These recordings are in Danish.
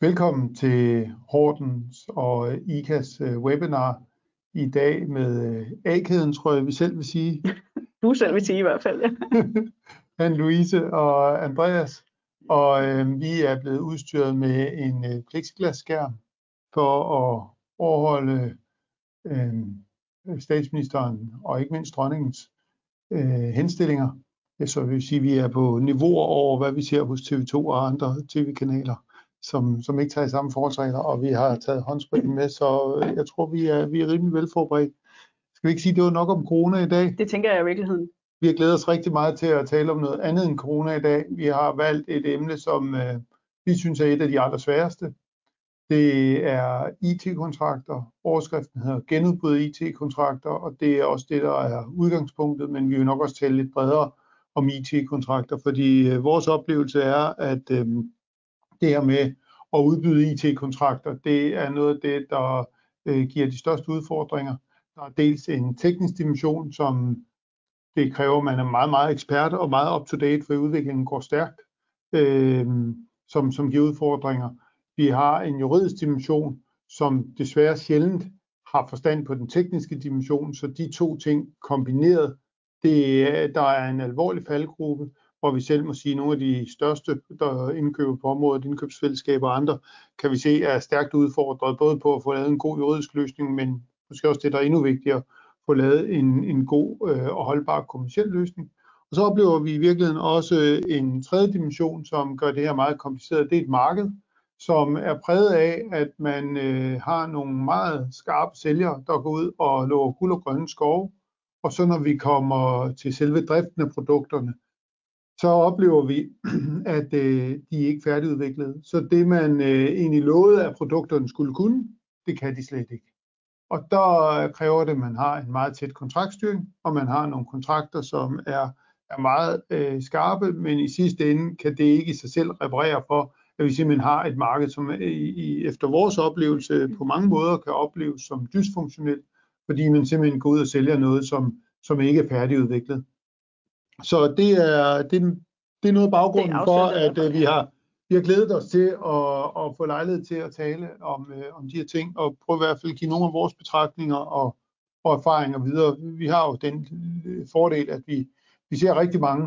Velkommen til Hortens og ICAs webinar i dag med A-kæden, tror jeg vi selv vil sige. Du selv vil sige i hvert fald, ja. Anne-Louise og Andreas. Og øh, vi er blevet udstyret med en øh, plexiglasskærm for at overholde øh, statsministeren og ikke mindst dronningens øh, henstillinger. Så vil sige, at vi er på niveauer over, hvad vi ser hos TV2 og andre tv-kanaler som, som ikke tager i samme forholdsregler, og vi har taget håndsprit med, så jeg tror, vi er, vi er rimelig velforberedt. Skal vi ikke sige, det var nok om corona i dag? Det tænker jeg i virkeligheden. Vi har glædet os rigtig meget til at tale om noget andet end corona i dag. Vi har valgt et emne, som øh, vi synes er et af de aller sværeste. Det er IT-kontrakter. Overskriften hedder genudbrud IT-kontrakter, og det er også det, der er udgangspunktet, men vi vil nok også tale lidt bredere om IT-kontrakter, fordi øh, vores oplevelse er, at øh, det her med at udbyde IT-kontrakter, det er noget af det, der øh, giver de største udfordringer. Der er dels en teknisk dimension, som det kræver, at man er meget, meget ekspert og meget up-to-date, for udviklingen går stærkt, øh, som, som giver udfordringer. Vi har en juridisk dimension, som desværre sjældent har forstand på den tekniske dimension, så de to ting kombineret, det, der er en alvorlig faldgruppe, hvor vi selv må sige, at nogle af de største, der indkøber på området, indkøbsfællesskaber og andre, kan vi se er stærkt udfordret, både på at få lavet en god juridisk løsning, men måske også det, der er endnu vigtigere, få lavet en, en god øh, og holdbar kommersiel løsning. Og så oplever vi i virkeligheden også øh, en tredje dimension, som gør det her meget kompliceret. Det er et marked, som er præget af, at man øh, har nogle meget skarpe sælgere, der går ud og lover guld og grønne skove. Og så når vi kommer til selve driften af produkterne, så oplever vi, at øh, de er ikke færdigudviklede. Så det man øh, egentlig lovede, at produkterne skulle kunne, det kan de slet ikke. Og der kræver det, at man har en meget tæt kontraktstyring, og man har nogle kontrakter, som er, er meget øh, skarpe, men i sidste ende kan det ikke i sig selv reparere for, at vi simpelthen har et marked, som øh, i, i, efter vores oplevelse på mange måder kan opleves som dysfunktionelt, fordi man simpelthen går ud og sælger noget, som, som ikke er færdigudviklet. Så det er, det, det er noget af baggrunden for, at uh, vi har vi har glædet os til at, at få lejlighed til at tale om, uh, om de her ting, og prøve i hvert fald at give nogle af vores betragtninger og, og erfaringer videre. Vi har jo den øh, fordel, at vi, vi ser rigtig mange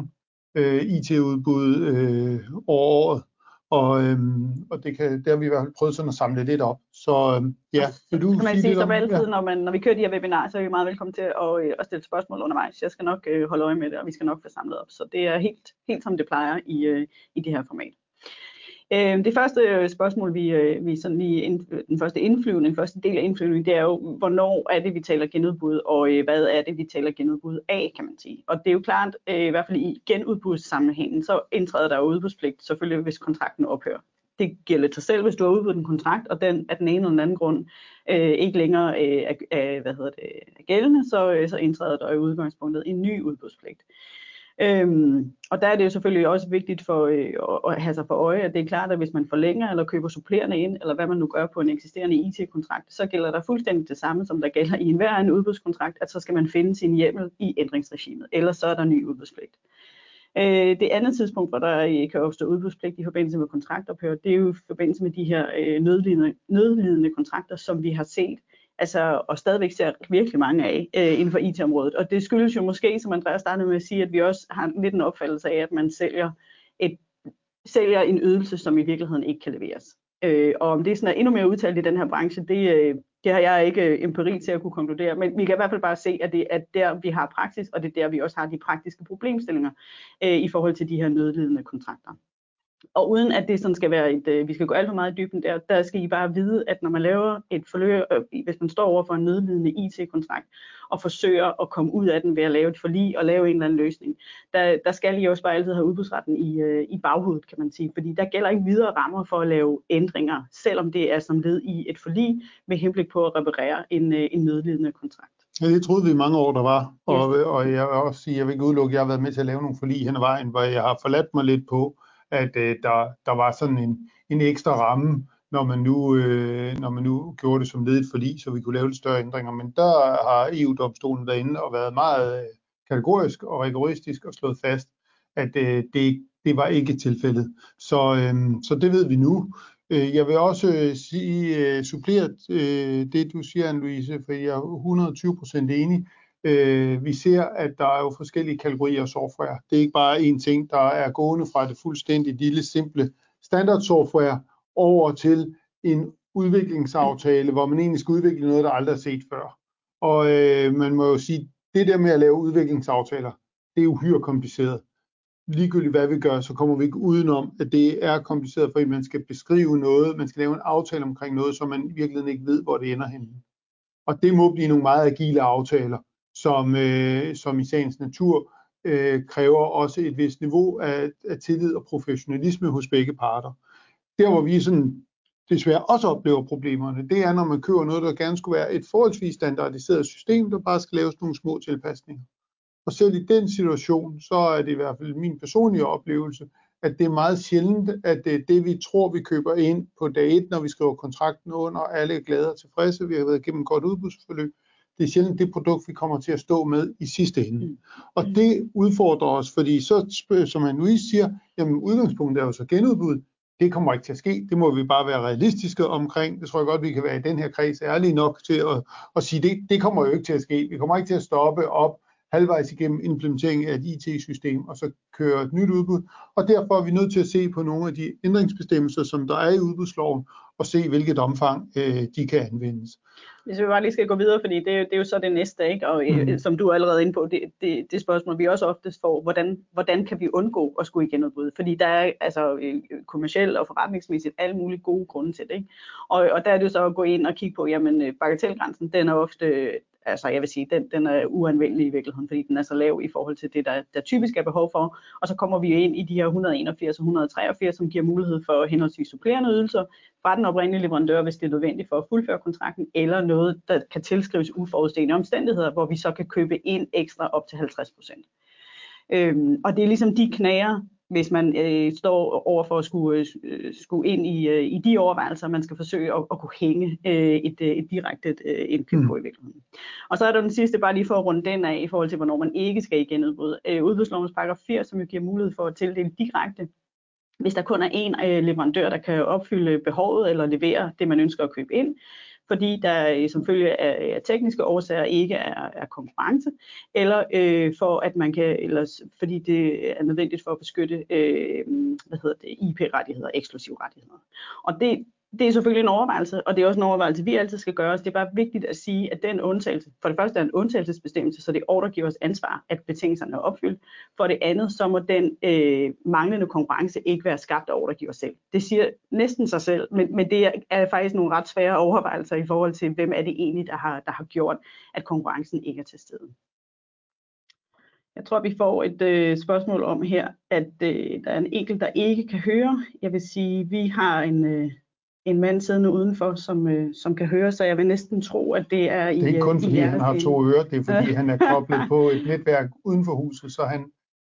uh, IT-udbud uh, over året, og, øhm, og det, kan, det har vi i hvert fald prøvet sådan at samle lidt op. Så øhm, ja, vil du kan man sige, sige som altid, ja. når, man, når vi kører de her webinarer, så er vi meget velkommen til at, øh, at stille spørgsmål undervejs. Jeg skal nok øh, holde øje med det, og vi skal nok få samlet op. Så det er helt, helt som det plejer i, øh, i det her format. Øh, det første øh, spørgsmål, vi, øh, vi sådan lige ind, den første indflyvning, den første del af indflyvningen, det er jo, hvornår er det, vi taler genudbud, og øh, hvad er det, vi taler genudbud af, kan man sige. Og det er jo klart, i hvert fald i genudbudssammenhængen, så indtræder der jo udbudspligt, selvfølgelig hvis kontrakten ophører. Det gælder til selv, hvis du har udbudt en kontrakt, og den af den ene eller den anden grund øh, ikke længere øh, er, er, hvad hedder det, er gældende, så, øh, så indtræder der i udgangspunktet en ny udbudspligt. Øhm, og der er det jo selvfølgelig også vigtigt for, øh, at have sig for øje, at det er klart, at hvis man forlænger eller køber supplerende ind, eller hvad man nu gør på en eksisterende IT-kontrakt, så gælder der fuldstændig det samme, som der gælder i enhver en udbudskontrakt, at så skal man finde sin hjemmel i ændringsregimet, eller så er der ny udbudspligt. Øh, det andet tidspunkt, hvor der øh, kan opstå udbudspligt i forbindelse med kontraktophør, det er jo i forbindelse med de her øh, nødlidende, nødlidende kontrakter, som vi har set altså, og stadigvæk ser virkelig mange af øh, inden for IT-området. Og det skyldes jo måske, som Andreas startede med at sige, at vi også har lidt en opfattelse af, at man sælger, et, sælger en ydelse, som i virkeligheden ikke kan leveres. Øh, og om det sådan er endnu mere udtalt i den her branche, det, øh, det har jeg ikke øh, empiri til at kunne konkludere, men vi kan i hvert fald bare se, at det er der, vi har praksis, og det er der, vi også har de praktiske problemstillinger øh, i forhold til de her nødlidende kontrakter. Og uden at det sådan skal være et, øh, vi skal gå alt for meget i dybden der, der skal I bare vide, at når man laver et forløb, øh, hvis man står over for en nødlidende IT-kontrakt, og forsøger at komme ud af den ved at lave et forlig og lave en eller anden løsning, der, der skal I også bare altid have udbudsretten i, øh, i baghovedet, kan man sige, fordi der gælder ikke videre rammer for at lave ændringer, selvom det er som led i et forlig med henblik på at reparere en, øh, en nødlidende kontrakt. Ja, det troede vi i mange år, der var. Og, og jeg vil også sige, jeg vil ikke udelukke, at jeg har været med til at lave nogle forlig hen ad vejen, hvor jeg har forladt mig lidt på, at øh, der, der var sådan en, en ekstra ramme, når man, nu, øh, når man nu gjorde det som ledet forlig, så vi kunne lave lidt større ændringer. Men der har EU-domstolen været inde og været meget øh, kategorisk og rigoristisk og slået fast, at øh, det, det var ikke tilfældet. Så, øh, så det ved vi nu. Øh, jeg vil også øh, sige, suppleret det, du siger, Anne-Louise, for jeg er 120% enig. Øh, Vi ser, at der er jo forskellige kategorier af software. Det er ikke bare én ting, der er gående fra det fuldstændig lille, simple standard software over til en udviklingsaftale, hvor man egentlig skal udvikle noget, der aldrig er set før. Og øh, man må jo sige, det der med at lave udviklingsaftaler, det er uhyre kompliceret. Ligegyldigt hvad vi gør, så kommer vi ikke udenom, at det er kompliceret, fordi man skal beskrive noget, man skal lave en aftale omkring noget, som man i virkeligheden ikke ved, hvor det ender henne. Og det må blive nogle meget agile aftaler, som, øh, som i sagens natur øh, kræver også et vist niveau af af tillid og professionalisme hos begge parter. Der hvor vi sådan desværre også oplever problemerne, det er når man køber noget, der gerne skulle være et forholdsvis standardiseret system, der bare skal laves nogle små tilpasninger. Og selv i den situation, så er det i hvert fald min personlige oplevelse, at det er meget sjældent, at det, det vi tror, vi køber ind på dag 1, når vi skriver kontrakten under, alle er glade og tilfredse, vi har været igennem et godt udbudsforløb, det er sjældent det produkt, vi kommer til at stå med i sidste ende. Og det udfordrer os, fordi så, som han Louise siger, jamen udgangspunktet er jo så genudbud, det kommer ikke til at ske, det må vi bare være realistiske omkring, det tror jeg godt, vi kan være i den her kreds ærlige nok til at, at sige, det, det kommer jo ikke til at ske, vi kommer ikke til at stoppe op halvvejs igennem implementeringen af et IT-system, og så køre et nyt udbud, og derfor er vi nødt til at se på nogle af de ændringsbestemmelser, som der er i udbudsloven, og se hvilket omfang øh, de kan anvendes. Hvis vi bare lige skal gå videre, fordi det, det er jo så det næste, ikke? og mm. som du er allerede inde på, det, det, det spørgsmål vi også oftest får, hvordan, hvordan kan vi undgå at skulle igen udbud? Fordi der er altså kommercielt og forretningsmæssigt alle mulige gode grunde til det. Ikke? Og, og der er det så at gå ind og kigge på, jamen bagatelgrænsen, den er ofte altså jeg vil sige, den, den er uanvendelig i virkeligheden, fordi den er så lav i forhold til det, der, der typisk er behov for. Og så kommer vi ind i de her 181 og 183, som giver mulighed for henholdsvis supplerende ydelser fra den oprindelige leverandør, hvis det er nødvendigt for at fuldføre kontrakten, eller noget, der kan tilskrives uforudsete omstændigheder, hvor vi så kan købe ind ekstra op til 50%. Øhm, og det er ligesom de knager, hvis man øh, står over for at skulle, øh, skulle ind i, øh, i de overvejelser, man skal forsøge at, at kunne hænge øh, et, et direkte øh, indkøb på i virkeligheden. Og så er der den sidste, bare lige for at runde den af, i forhold til, hvornår man ikke skal igen udbud. Øh, udbudslovens paragraf 80, som jo giver mulighed for at tildele direkte, hvis der kun er én øh, leverandør, der kan opfylde behovet eller levere det, man ønsker at købe ind, fordi der øh, som følge af, af tekniske årsager ikke er, er konkurrence, eller øh, for at man kan, eller fordi det er nødvendigt for at beskytte øh, hvad hedder det, IP-rettigheder, eksklusive rettigheder. Og det, det er selvfølgelig en overvejelse, og det er også en overvejelse, vi altid skal gøre os. Det er bare vigtigt at sige, at den undtagelse, for det første er en undtagelsesbestemmelse, så det er os ansvar, at betingelserne er opfyldt. For det andet, så må den øh, manglende konkurrence ikke være skabt af ordregiver selv. Det siger næsten sig selv, men, men det er faktisk nogle ret svære overvejelser i forhold til, hvem er det egentlig, der har, der har gjort, at konkurrencen ikke er til stede. Jeg tror, vi får et øh, spørgsmål om her, at øh, der er en enkelt, der ikke kan høre. Jeg vil sige, vi har en... Øh, en mand siddende udenfor, som, øh, som kan høre, så jeg vil næsten tro, at det er i Det er ikke kun øh, fordi han har to ører, det er fordi han er koblet på et netværk uden for huset, så han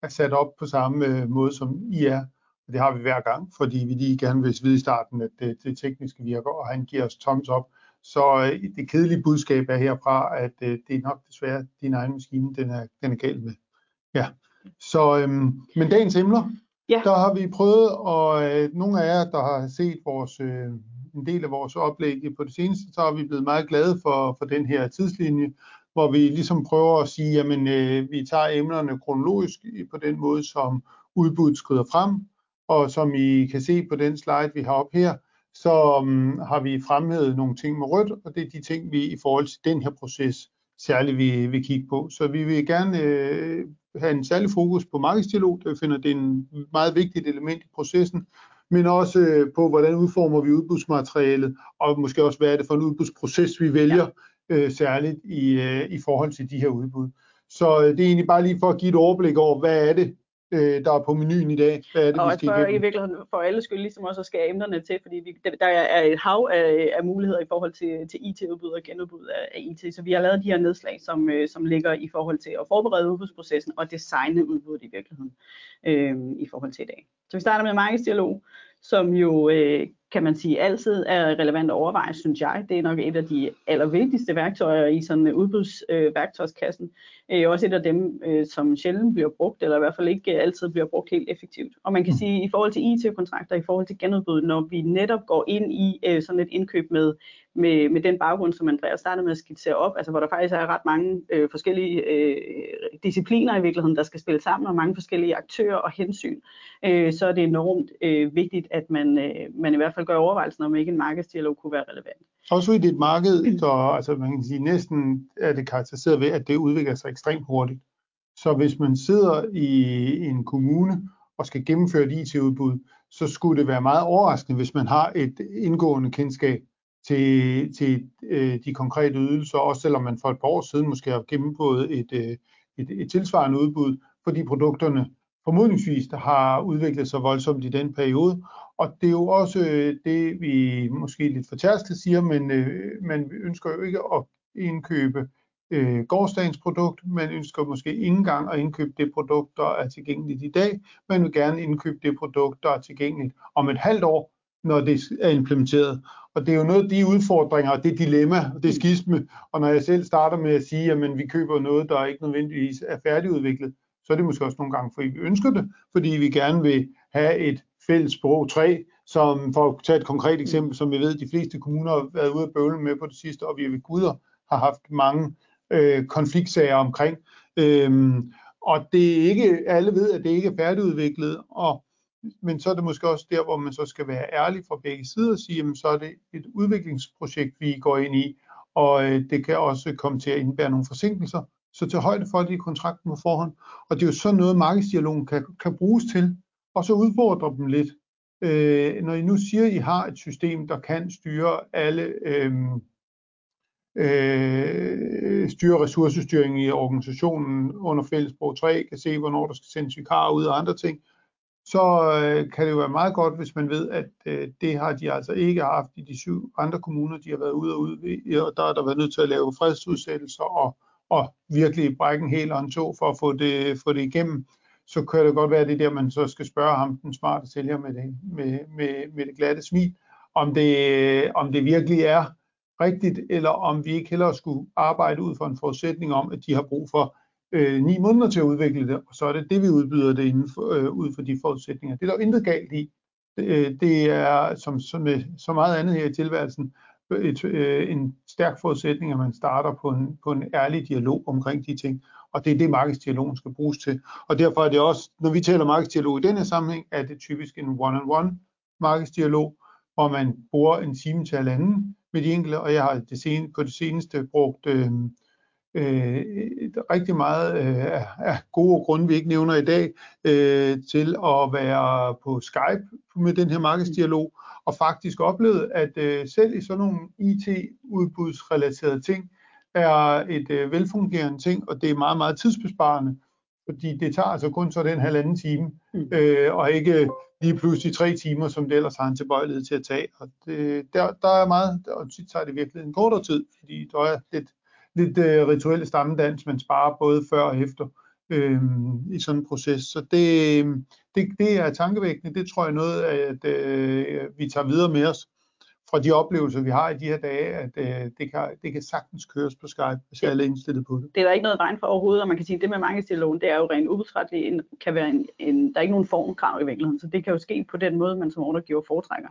er sat op på samme øh, måde som I er. Og det har vi hver gang, fordi vi lige gerne vil vide i starten, at det, det tekniske virker, og han giver os thumbs up. Så øh, det kedelige budskab er herfra, at øh, det er nok desværre din egen maskine, den er, den er galt med. Ja. Så, øhm, men dagens emner, Ja. Der har vi prøvet, og øh, nogle af jer, der har set vores, øh, en del af vores oplæg på det seneste, så har vi blevet meget glade for, for den her tidslinje, hvor vi ligesom prøver at sige, jamen øh, vi tager emnerne kronologisk på den måde, som udbuddet skrider frem, og som I kan se på den slide, vi har op her, så um, har vi fremhævet nogle ting med rødt, og det er de ting, vi i forhold til den her proces særligt vil, vil kigge på. Så vi vil gerne øh, have en særlig fokus på markedsdialog, der finder det en meget vigtigt element i processen, men også øh, på, hvordan udformer vi udbudsmaterialet, og måske også, hvad er det for en udbudsproces, vi vælger, øh, særligt i, øh, i forhold til de her udbud. Så øh, det er egentlig bare lige for at give et overblik over, hvad er det, øh, der er på menuen i dag? Hvad er det, og vi skal for, i virkeligheden for alle skyld ligesom også at skære emnerne til, fordi vi, der er et hav af, af muligheder i forhold til, til IT-udbud og genudbud af, af IT, så vi har lavet de her nedslag, som, øh, som ligger i forhold til at forberede udbudsprocessen og designe udbuddet i virkeligheden øh, i forhold til i dag. Så vi starter med markedsdialog, som jo øh, kan man sige, altid er relevant at overveje, synes jeg. Det er nok et af de allervigtigste værktøjer i sådan udbudsværktøjskassen. Øh, øh, også et af dem, øh, som sjældent bliver brugt, eller i hvert fald ikke altid bliver brugt helt effektivt. Og man kan mm. sige, i forhold til IT-kontrakter, i forhold til genudbud, når vi netop går ind i øh, sådan et indkøb med, med, med den baggrund, som Andreas startede med at skitsere op, altså hvor der faktisk er ret mange øh, forskellige øh, discipliner i virkeligheden, der skal spille sammen, og mange forskellige aktører og hensyn, øh, så er det enormt øh, vigtigt, at man, øh, man i hvert fald gør overvejelsen om ikke en markedsdialog kunne være relevant. Også fordi det er et marked, så altså man kan sige, næsten er det karakteriseret ved, at det udvikler sig ekstremt hurtigt. Så hvis man sidder i en kommune og skal gennemføre et IT-udbud, så skulle det være meget overraskende, hvis man har et indgående kendskab til, til øh, de konkrete ydelser, også selvom man for et par år siden måske har gennemgået et, øh, et, et tilsvarende udbud, fordi produkterne formodningsvis har udviklet sig voldsomt i den periode. Og det er jo også øh, det, vi måske lidt for tærsket siger, men øh, man ønsker jo ikke at indkøbe øh, gårdsdagens produkt. Man ønsker måske ikke engang at indkøbe det produkt, der er tilgængeligt i dag. Man vil gerne indkøbe det produkt, der er tilgængeligt om et halvt år, når det er implementeret. Og det er jo noget af de udfordringer, det dilemma, det skisme. Og når jeg selv starter med at sige, at vi køber noget, der ikke nødvendigvis er færdigudviklet, så er det måske også nogle gange, fordi vi ønsker det, fordi vi gerne vil have et fælles sprog 3, som for at tage et konkret eksempel, som vi ved, de fleste kommuner har været ude at bøvle med på det sidste, og vi ved guder har haft mange øh, konfliktsager omkring. Øhm, og det er ikke, alle ved, at det ikke er færdigudviklet, og, men så er det måske også der, hvor man så skal være ærlig fra begge sider og sige, jamen så er det et udviklingsprojekt, vi går ind i, og øh, det kan også komme til at indebære nogle forsinkelser, så til højde for det i kontrakten på forhånd. Og det er jo sådan noget, markedsdialogen kan, kan bruges til, og så udfordre dem lidt. Øh, når I nu siger, at I har et system, der kan styre alle øh, øh, styre ressourcestyringen i organisationen under fællesbrug 3, kan se, hvornår der skal sendes vikarer ud og andre ting, så øh, kan det jo være meget godt, hvis man ved, at øh, det har de altså ikke haft i de syv andre kommuner, de har været ude og ude, og der har der været nødt til at lave fredsudsættelser og og virkelig brække en hel og to for at få det, få det igennem, så kan det godt være, at det er der, man så skal spørge ham, den smarte sælger med det, med, med, med det glatte smil, om det, om det virkelig er rigtigt, eller om vi ikke hellere skulle arbejde ud fra en forudsætning om, at de har brug for øh, ni måneder til at udvikle det, og så er det det, vi udbyder det inden for, øh, ud fra de forudsætninger. Det er der jo intet galt i. Det, øh, det er, som, som med så meget andet her i tilværelsen, et, øh, en stærk forudsætning, at man starter på en, på en ærlig dialog omkring de ting. Og det er det, markedsdialogen skal bruges til. Og derfor er det også, når vi taler markedsdialog i denne sammenhæng, er det typisk en one-on-one markedsdialog, hvor man bruger en time til halvanden med de enkelte, og jeg har det sen, på det seneste brugt øh, øh, rigtig meget øh, af gode grunde, vi ikke nævner i dag, øh, til at være på Skype med den her markedsdialog, og faktisk oplevet, at øh, selv i sådan nogle IT-udbudsrelaterede ting, er et øh, velfungerende ting, og det er meget, meget tidsbesparende, fordi det tager altså kun så den halvanden time, mm. øh, og ikke lige pludselig tre timer, som det ellers har en tilbøjelighed til at tage. Og det, der, der er meget, og tit tager det virkelig en kortere tid, fordi der er lidt, lidt øh, rituelle stammedans, man sparer både før og efter øh, i sådan en proces. Så det, det, det er tankevækkende. Det tror jeg er noget, at øh, vi tager videre med os fra de oplevelser, vi har i de her dage, at øh, det, kan, det kan sagtens køres på Skype, hvis alle er indstillet på det. Det er der ikke noget vejen for overhovedet, og man kan sige, at det med markedsdialogen, det er jo rent udbudsretligt, kan være en, en, der er ikke nogen formkrav i virkeligheden, så det kan jo ske på den måde, man som ordregiver foretrækker.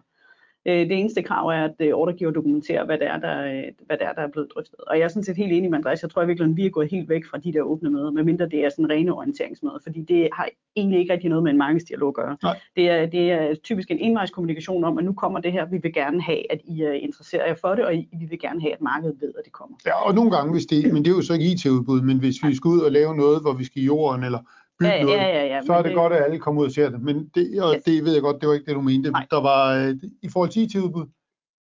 Øh, det eneste krav er, at øh, ordregiver dokumenterer, hvad det, er, der, øh, hvad det er, der er blevet drøftet. Og jeg er sådan set helt enig med Andreas. Jeg tror i virkeligheden, vi er gået helt væk fra de der åbne møder, medmindre det er sådan rene orienteringsmøder, fordi det har egentlig ikke rigtig noget med en markedsdialog at gøre. Det er, det er typisk en envejskommunikation om, at nu kommer det her, vi vil gerne have, at I interesserer jer for det, og vi vil gerne have, at markedet ved, at det kommer. Ja, og nogle gange, hvis det, men det er jo så ikke IT-udbud, men hvis vi skal ud og lave noget, hvor vi skal i jorden, eller bygge ja, noget, ja, ja, ja, så er det, det godt, at alle kommer ud og ser det. Men det, og yes. det ved jeg godt, det var ikke det, du mente. Nej. Der var, øh, i forhold til IT-udbud,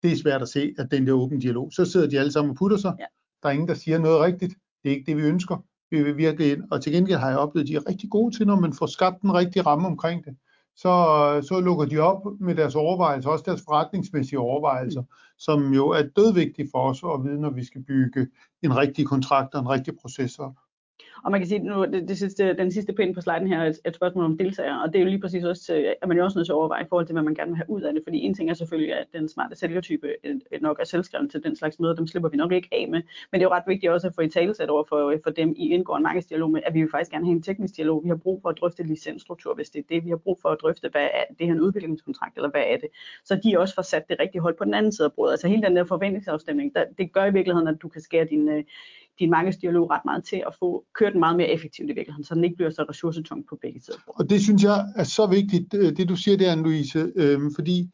det er svært at se, at den der åben dialog. Så sidder de alle sammen og putter sig. Ja. Der er ingen, der siger noget rigtigt. Det er ikke det, vi ønsker. Vi vil virkelig ind. Og til gengæld har jeg oplevet, at de er rigtig gode til, når man får skabt en rigtig ramme omkring det. Så, så lukker de op med deres overvejelser, også deres forretningsmæssige overvejelser, mm. som jo er dødvigtige for os at vide, når vi skal bygge en rigtig kontrakt og en rigtig proces. Og man kan sige, nu det, det sidste, den sidste pind på sliden her er et, et spørgsmål om deltagere, og det er jo lige præcis også, øh, at man jo også nødt til at overveje i forhold til, hvad man gerne vil have ud af det, fordi en ting er selvfølgelig, at den smarte sælgertype øh, øh, nok er selvskreven til den slags møder, dem slipper vi nok ikke af med, men det er jo ret vigtigt også at få i talesat over for, for dem i indgår en markedsdialog med, at vi vil faktisk gerne have en teknisk dialog. Vi har brug for at drøfte licensstruktur, hvis det er det. Vi har brug for at drøfte, hvad er det her en udviklingskontrakt, eller hvad er det? Så de også får sat det rigtige hold på den anden side af bordet. Altså hele den der forventningsafstemning, der, det gør i virkeligheden, at du kan skære din, øh, din markedsdialog ret meget til at få kørt den meget mere effektivt i virkeligheden, så den ikke bliver så ressourcetung på begge sider. Og det synes jeg er så vigtigt, øh, det du siger der, Louise, øhm, øh, fordi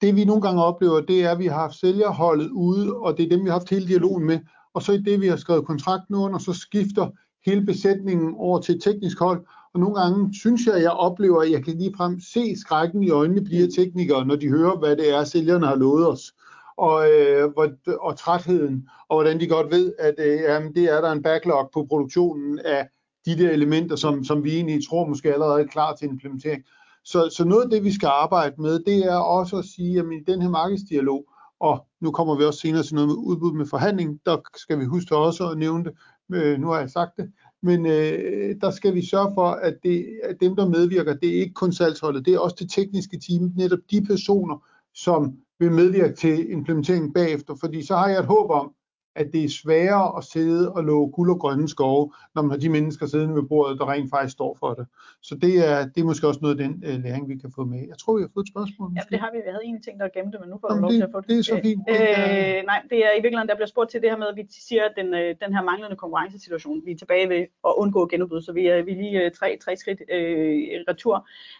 det vi nogle gange oplever, det er, at vi har haft sælgerholdet ude, og det er dem, vi har haft hele dialogen med, og så i det, vi har skrevet kontrakten under, så skifter hele besætningen over til et teknisk hold, og nogle gange synes jeg, at jeg oplever, at jeg kan ligefrem se skrækken i øjnene på de her teknikere, når de hører, hvad det er, sælgerne har lovet os og, øh, hvor, og trætheden, og hvordan de godt ved, at øh, jamen, det er der en backlog på produktionen af de der elementer, som, som vi egentlig tror måske allerede er klar til implementering. Så, så noget af det, vi skal arbejde med, det er også at sige, at i den her markedsdialog, og nu kommer vi også senere til noget med udbud med forhandling, der skal vi huske også at nævne det, øh, nu har jeg sagt det, men øh, der skal vi sørge for, at, det, at dem, der medvirker, det er ikke kun salgsholdet, det er også det tekniske team, netop de personer, som vil medvirke til implementeringen bagefter, fordi så har jeg et håb om, at det er sværere at sidde og love guld og grønne skove, når man har de mennesker siddende ved bordet, der rent faktisk står for det. Så det er, det er måske også noget af den uh, læring, vi kan få med. Jeg tror, vi har fået et spørgsmål. Måske. Ja, det har vi. Vi havde en ting, der gemte, men nu får du lov til at få det. Det er så fint. Øh, øh, nej, det er i virkeligheden, der bliver spurgt til det her med, at vi siger, at den, øh, den her manglende konkurrencesituation, vi er tilbage ved at undgå genudbud, så vi er, vi er lige øh, tre, tre skridt øh, retur.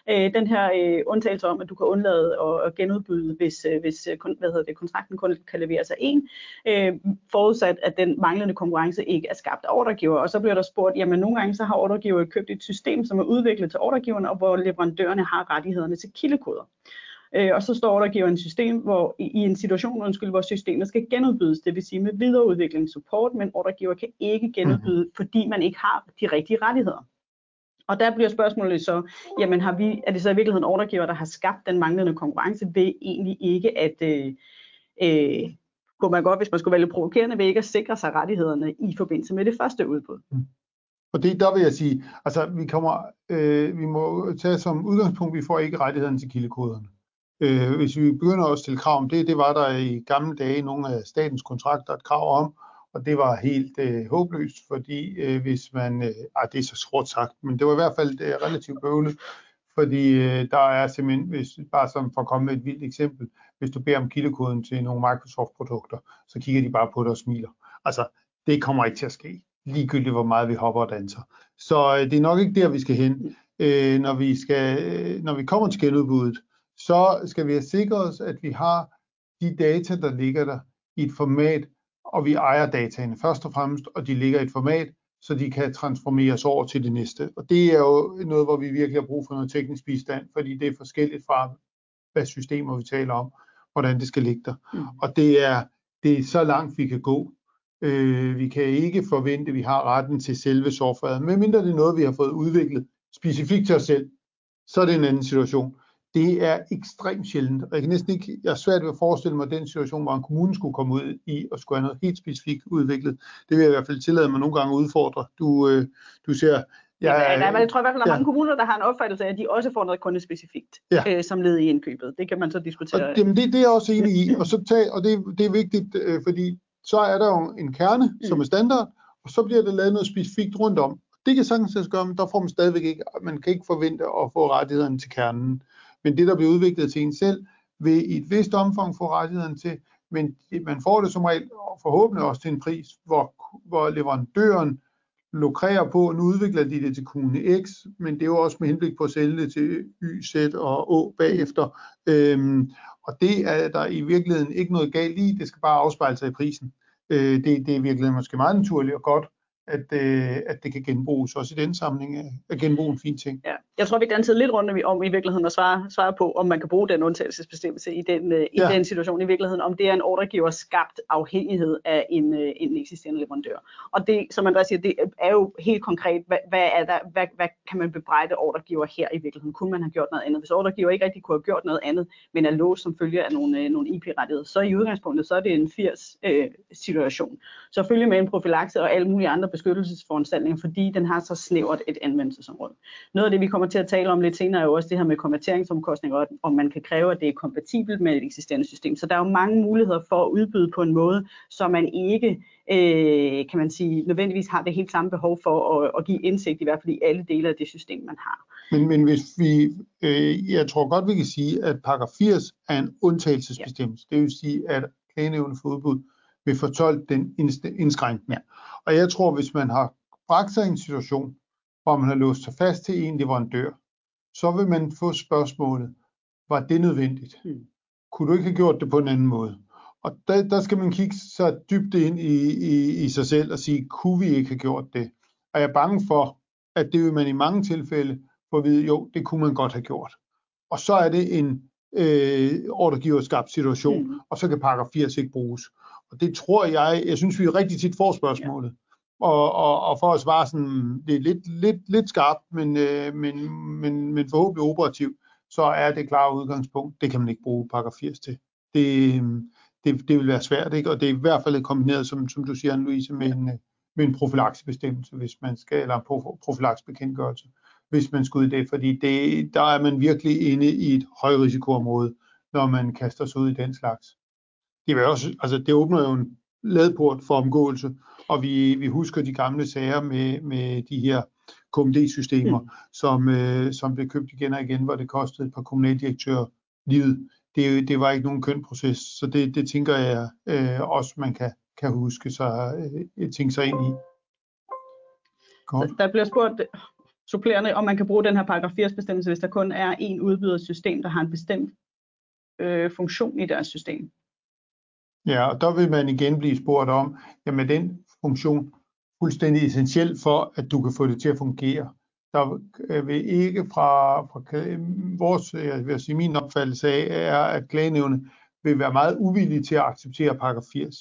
Øh, den her øh, undtagelse om, at du kan undlade at, at genudbyde, hvis, øh, hvis hvad hedder det, kontrakten kun kan leveres af en, øh, forudsat, at den manglende konkurrence ikke er skabt af ordregiver. Og så bliver der spurgt, jamen nogle gange så har ordregiver købt et system, som er udviklet til ordregiverne, og hvor leverandørerne har rettighederne til kildekoder. Øh, og så står ordregiveren et system, hvor i, en situation, undskyld, hvor systemet skal genudbydes, det vil sige med videreudvikling support, men ordregiver kan ikke genudbyde, mm. fordi man ikke har de rigtige rettigheder. Og der bliver spørgsmålet så, jamen har vi, er det så i virkeligheden ordregiver, der har skabt den manglende konkurrence ved egentlig ikke at øh, øh, kunne man godt, hvis man skulle vælge provokerende, ved ikke at sikre sig rettighederne i forbindelse med det første udbud. Fordi mm. Og det, der vil jeg sige, altså vi kommer, øh, vi må tage som udgangspunkt, vi får ikke rettighederne til kildekoderne. Øh, hvis vi begynder at stille krav om det, det var der i gamle dage nogle af statens kontrakter et krav om, og det var helt øh, håbløst, fordi øh, hvis man, øh, ah, det er så sort sagt, men det var i hvert fald øh, relativt bøvlet, fordi øh, der er simpelthen, hvis, bare som for at komme med et vildt eksempel, hvis du beder om kildekoden til nogle Microsoft-produkter, så kigger de bare på dig og smiler. Altså, det kommer ikke til at ske, ligegyldigt hvor meget vi hopper og danser. Så øh, det er nok ikke der, vi skal hen. Øh, når, vi skal, øh, når vi kommer til genudbuddet, så skal vi have sikret os, at vi har de data, der ligger der i et format, og vi ejer dataene først og fremmest, og de ligger i et format, så de kan transformeres over til det næste. Og det er jo noget, hvor vi virkelig har brug for noget teknisk bistand, fordi det er forskelligt fra, hvad systemer vi taler om, hvordan det skal ligge der. Mm. Og det er, det er så langt, vi kan gå. Øh, vi kan ikke forvente, at vi har retten til selve softwaret, medmindre det er noget, vi har fået udviklet specifikt til os selv. Så er det en anden situation det er ekstremt sjældent. Og jeg kan næsten ikke, jeg er svært ved at forestille mig den situation, hvor en kommune skulle komme ud i og skulle have noget helt specifikt udviklet. Det vil jeg i hvert fald tillade mig nogle gange at udfordre. Du, øh, du ser, Ja, ja, nej, men jeg tror i hvert fald, at der er ja. mange kommuner, der har en opfattelse af, at de også får noget kundespecifikt ja. øh, som led i indkøbet. Det kan man så diskutere. Og, jamen, det, det er jeg også enig i, og, så tag, og det, det er vigtigt, øh, fordi så er der jo en kerne, mm. som er standard, og så bliver der lavet noget specifikt rundt om. Det kan sagtens gøre, men der får man stadigvæk ikke, man kan ikke forvente at få rettighederne til kernen. Men det, der bliver udviklet til en selv, vil i et vist omfang få rettigheden til, men man får det som regel forhåbentlig også til en pris, hvor, hvor leverandøren lukrerer på, at nu udvikler de det til kommune X, men det er jo også med henblik på at sælge det til Y, Z og Å bagefter. Øhm, og det er der i virkeligheden ikke noget galt i, det skal bare afspejle sig i prisen. Øh, det, det er virkelig måske meget naturligt og godt, at, øh, at det kan genbruges. Også i den sammenhæng er, er genbrug en fin ting. Ja. Jeg tror, vi dansede lidt rundt om i virkeligheden at svare, svare på, om man kan bruge den undtagelsesbestemmelse i den, øh, i ja. den situation i virkeligheden, om det er en ordregiver skabt afhængighed af en, øh, en eksisterende leverandør. Og det, som Andreas siger, det er jo helt konkret, hvad, hvad, er der, hvad, hvad kan man bebrejde ordregiver her i virkeligheden? Kunne man have gjort noget andet? Hvis ordregiver ikke rigtig kunne have gjort noget andet, men er låst som følge af nogle, øh, nogle IP-rettigheder, så i udgangspunktet, så er det en 80 øh, situation. Selvfølgelig med en profilakse og alle mulige andre beskyttelsesforanstaltninger, fordi den har så snævert et anvendelsesområde. Noget af det, vi kommer til at tale om lidt senere, er jo også det her med konverteringsomkostninger, og om man kan kræve, at det er kompatibelt med et eksisterende system. Så der er jo mange muligheder for at udbyde på en måde, så man ikke, øh, kan man sige, nødvendigvis har det helt samme behov for at, at give indsigt, i hvert fald i alle dele af det system, man har. Men, men hvis vi, øh, jeg tror godt, vi kan sige, at paragraf 80 er en undtagelsesbestemmelse. Ja. Det vil sige, at klagenævnet for udbud vil fortolke den indskrænkning. Ja. Og jeg tror, hvis man har bragt sig i en situation, hvor man har låst sig fast til en leverandør, så vil man få spørgsmålet, var det nødvendigt? Mm. Kunne du ikke have gjort det på en anden måde? Og der, der skal man kigge så dybt ind i, i, i sig selv og sige, kunne vi ikke have gjort det? Og jeg er bange for, at det vil man i mange tilfælde få at vide, jo, det kunne man godt have gjort. Og så er det en øh, ordregiverskabt situation, mm. og så kan paragraf 80 ikke bruges. Og det tror jeg, jeg synes, vi er rigtig tit får spørgsmålet. Ja. Og, og, og for at svare sådan, det er lidt, lidt, lidt skarpt, men, øh, men, men, men forhåbentlig operativt, så er det klare udgangspunkt, det kan man ikke bruge paragraf 80 til. Det, det, det vil være svært, ikke? og det er i hvert fald kombineret, som, som du siger, Louise, med en, med en profylaxebestemmelse, hvis man skal, eller en profylaxebekendtgørelse, hvis man skal ud i det, fordi det, der er man virkelig inde i et højrisikoområde, når man kaster sig ud i den slags det, vil også, altså, det åbner jo en ladport for omgåelse, og vi, vi husker de gamle sager med, med de her KMD-systemer, mm. som, øh, som blev købt igen og igen, hvor det kostede et par kommunaldirektører livet. Det, det var ikke nogen køn proces, så det, det tænker jeg øh, også, man kan, kan huske sig, øh, tænke sig ind i. Godt. Der bliver spurgt supplerende, om man kan bruge den her paragraf 80 bestemmelse, hvis der kun er en system, der har en bestemt øh, funktion i deres system. Ja, og der vil man igen blive spurgt om, jamen den funktion fuldstændig essentiel for, at du kan få det til at fungere. Der vil ikke fra, fra vores, jeg vil sige min opfattelse af, er, at klagenævne vil være meget uvillige til at acceptere paragraf 80.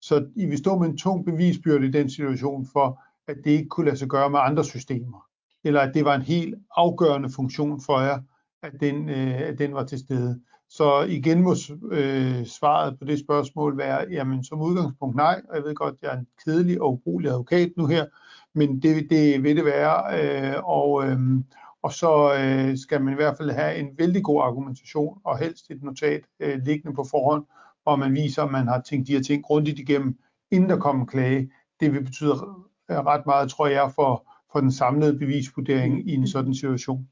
Så I vil stå med en tung bevisbyrde i den situation for, at det ikke kunne lade sig gøre med andre systemer. Eller at det var en helt afgørende funktion for jer, at den, øh, at den var til stede. Så igen må øh, svaret på det spørgsmål være, jamen som udgangspunkt nej, og jeg ved godt, jeg er en kedelig og ubrugelig advokat nu her, men det, det vil det være, øh, og, øh, og så øh, skal man i hvert fald have en vældig god argumentation, og helst et notat øh, liggende på forhånd, hvor man viser, at man har tænkt de her ting grundigt igennem, inden der kommer klage. Det vil betyde ret meget, tror jeg, for, for den samlede bevisvurdering i en sådan situation.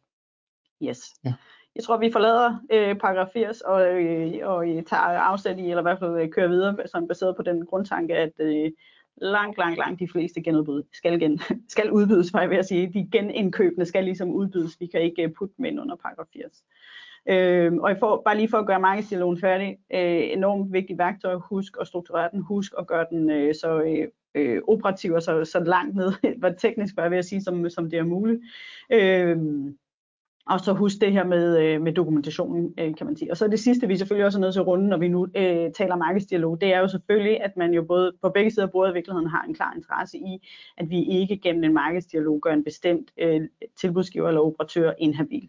Yes. Ja. Jeg tror, vi forlader øh, paragraf 80 og, øh, og øh, tager afsæt i, eller i hvert fald øh, kører videre, som baseret på den grundtanke, at øh, langt, langt, langt de fleste genudbud skal, gen, skal udbydes, for jeg vil sige. De genindkøbende skal ligesom udbydes. Vi kan ikke øh, putte dem ind under paragraf 80. Øh, og jeg får, bare lige for at gøre markedsdialogen færdig, øh, enormt vigtigt værktøj, husk at strukturere den, husk at gøre den øh, så øh, øh operativ og så, så langt ned, hvad teknisk var, vil at sige, som, som det er muligt. Øh, og så husk det her med, øh, med dokumentationen, øh, kan man sige. Og så det sidste, vi selvfølgelig også er nødt til at runde, når vi nu øh, taler markedsdialog, det er jo selvfølgelig, at man jo både på begge sider af bordet i virkeligheden har en klar interesse i, at vi ikke gennem en markedsdialog gør en bestemt øh, tilbudsgiver eller operatør inhabil.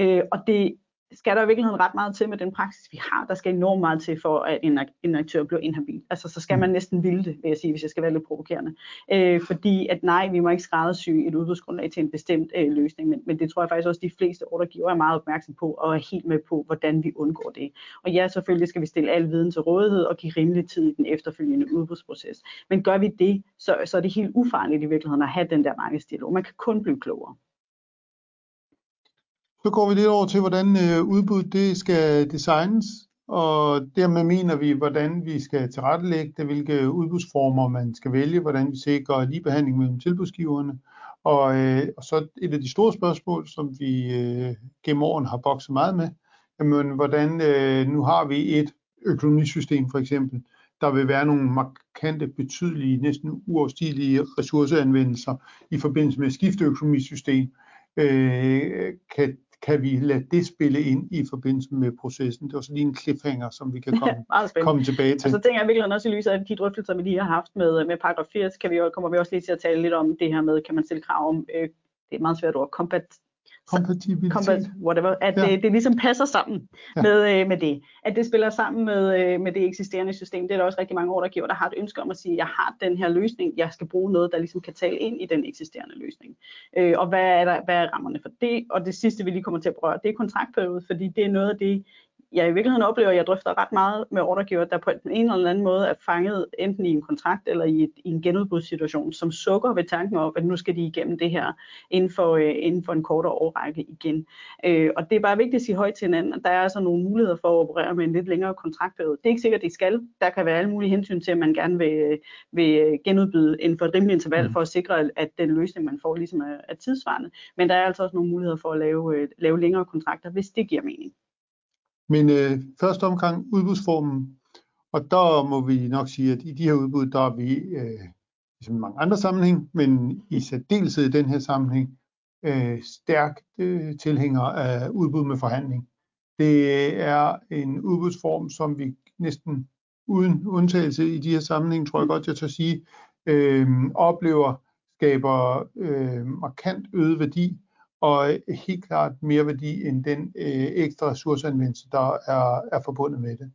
Øh, og det skal der i virkeligheden ret meget til med den praksis, vi har. Der skal enormt meget til for, at en, en aktør bliver inhabil. Altså, så skal man næsten ville det, vil jeg sige, hvis jeg skal være lidt provokerende. Øh, fordi at nej, vi må ikke skræddersy et udbudsgrundlag til en bestemt øh, løsning, men, men det tror jeg faktisk også, at de fleste ordregiver er meget opmærksom på, og er helt med på, hvordan vi undgår det. Og ja, selvfølgelig skal vi stille al viden til rådighed og give rimelig tid i den efterfølgende udbudsproces. Men gør vi det, så, så er det helt ufarligt i virkeligheden at have den der markedsdialog. Man kan kun blive klogere. Så går vi lidt over til, hvordan øh, udbuddet det skal designes, og dermed mener vi, hvordan vi skal tilrettelægge det, hvilke udbudsformer man skal vælge, hvordan vi sikrer ligebehandling mellem tilbudsgiverne, og, øh, og så et af de store spørgsmål, som vi øh, gennem årene har bokset meget med, jamen hvordan, øh, nu har vi et økonomisystem for eksempel, der vil være nogle markante, betydelige, næsten uoverstigelige ressourceanvendelser i forbindelse med skifteøkonomisystem. Øh, kan kan vi lade det spille ind i forbindelse med processen? Det var så lige en cliffhanger, som vi kan komme, komme tilbage til. Altså tænker jeg virkelig også i lyset af de drøftelser, vi lige har haft med, med paragraf 80, kan vi, kommer vi også lige til at tale lidt om det her med, kan man stille krav om, øh, det er meget svært ord, kompat, kompatibilitet. Kompat, whatever, at ja. det, det ligesom passer sammen ja. med, øh, med det. At det spiller sammen med, øh, med det eksisterende system. Det er der også rigtig mange ordregiver, der har et ønske om at sige, jeg har den her løsning, jeg skal bruge noget, der ligesom kan tale ind i den eksisterende løsning. Øh, og hvad er, der, hvad er rammerne for det? Og det sidste, vi lige kommer til at berøre, det er kontraktperiode, fordi det er noget af det, jeg i virkeligheden oplever, at jeg drøfter ret meget med ordregiver, der på en eller anden måde er fanget enten i en kontrakt eller i, et, i en genudbudssituation, som sukker ved tanken om, at nu skal de igennem det her inden for, øh, inden for en kortere årrække igen. Øh, og det er bare vigtigt at sige højt til hinanden, at der er altså nogle muligheder for at operere med en lidt længere kontraktperiode. Det er ikke sikkert, at de skal. Der kan være alle mulige hensyn til, at man gerne vil, vil genudbyde inden for et rimeligt interval, mm. for at sikre, at den løsning, man får, ligesom er, er tidsvarende. Men der er altså også nogle muligheder for at lave, øh, lave længere kontrakter, hvis det giver mening. Men øh, første omgang udbudsformen, og der må vi nok sige, at i de her udbud, der er vi, øh, ligesom mange andre sammenhæng, men i særdeleshed i den her sammenhæng, øh, stærkt øh, tilhænger af udbud med forhandling. Det er en udbudsform, som vi næsten uden undtagelse i de her sammenhæng, tror jeg godt, jeg tør sige, øh, oplever skaber øh, markant øget værdi og helt klart mere værdi end den øh, ekstra ressourceanvendelse, der er, er forbundet med det.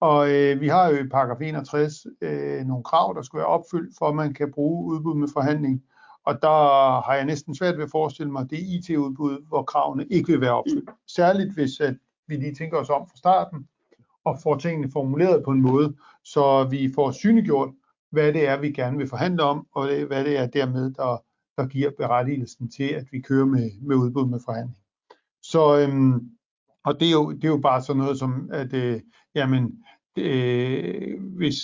Og øh, vi har jo i paragraf 61 øh, nogle krav, der skal være opfyldt, for at man kan bruge udbud med forhandling. Og der har jeg næsten svært ved at forestille mig, det IT-udbud, hvor kravene ikke vil være opfyldt. Særligt hvis at vi lige tænker os om fra starten, og får tingene formuleret på en måde, så vi får synliggjort, hvad det er, vi gerne vil forhandle om, og øh, hvad det er dermed, der der giver berettigelsen til, at vi kører med, med udbud med forhandling. Så, øhm, og det er, jo, det er jo bare sådan noget som, at øh, jamen, øh, hvis,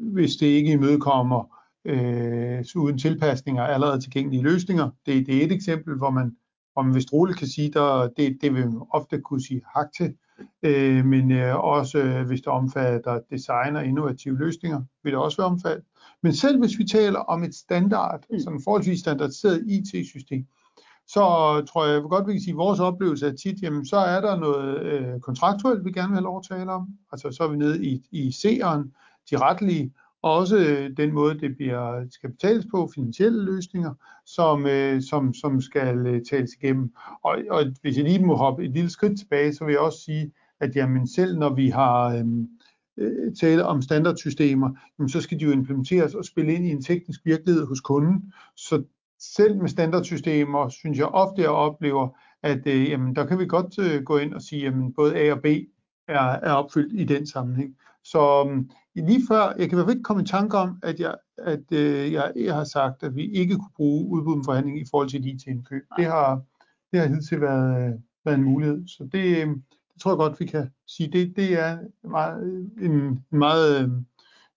hvis det ikke imødekommer øh, uden tilpasninger allerede tilgængelige løsninger, det, det er et eksempel, hvor man, hvor man vist roligt kan sige, der, det, det vil man ofte kunne sige hak til, øh, men øh, også øh, hvis det omfatter design og innovative løsninger, vil det også være omfattet. Men selv hvis vi taler om et standard, mm. sådan forholdsvis standardiseret IT-system, så tror jeg godt, vi kan sige, at vores oplevelse er tit, jamen så er der noget øh, kontraktuelt, vi gerne vil have lov at tale om. Altså så er vi nede i, i seeren, de retlige, og også øh, den måde, det bliver, skal betales på, finansielle løsninger, som, øh, som, som skal øh, tales igennem. Og, og hvis jeg lige må hoppe et lille skridt tilbage, så vil jeg også sige, at jamen, selv når vi har øh, øh, tale om standardsystemer, jamen, så skal de jo implementeres og spille ind i en teknisk virkelighed hos kunden. Så selv med standardsystemer, synes jeg ofte, jeg oplever, at øh, jamen, der kan vi godt øh, gå ind og sige, at både A og B er, er opfyldt i den sammenhæng. Så um, lige før, jeg kan i hvert fald ikke komme i tanke om, at jeg, at, øh, jeg, jeg har sagt, at vi ikke kunne bruge udbud med forhandling i forhold til IT-indkøb. Det har, det har hidtil været, været en mulighed. Så det, det tror jeg godt, vi kan sige. Det, det er meget, en, meget øh,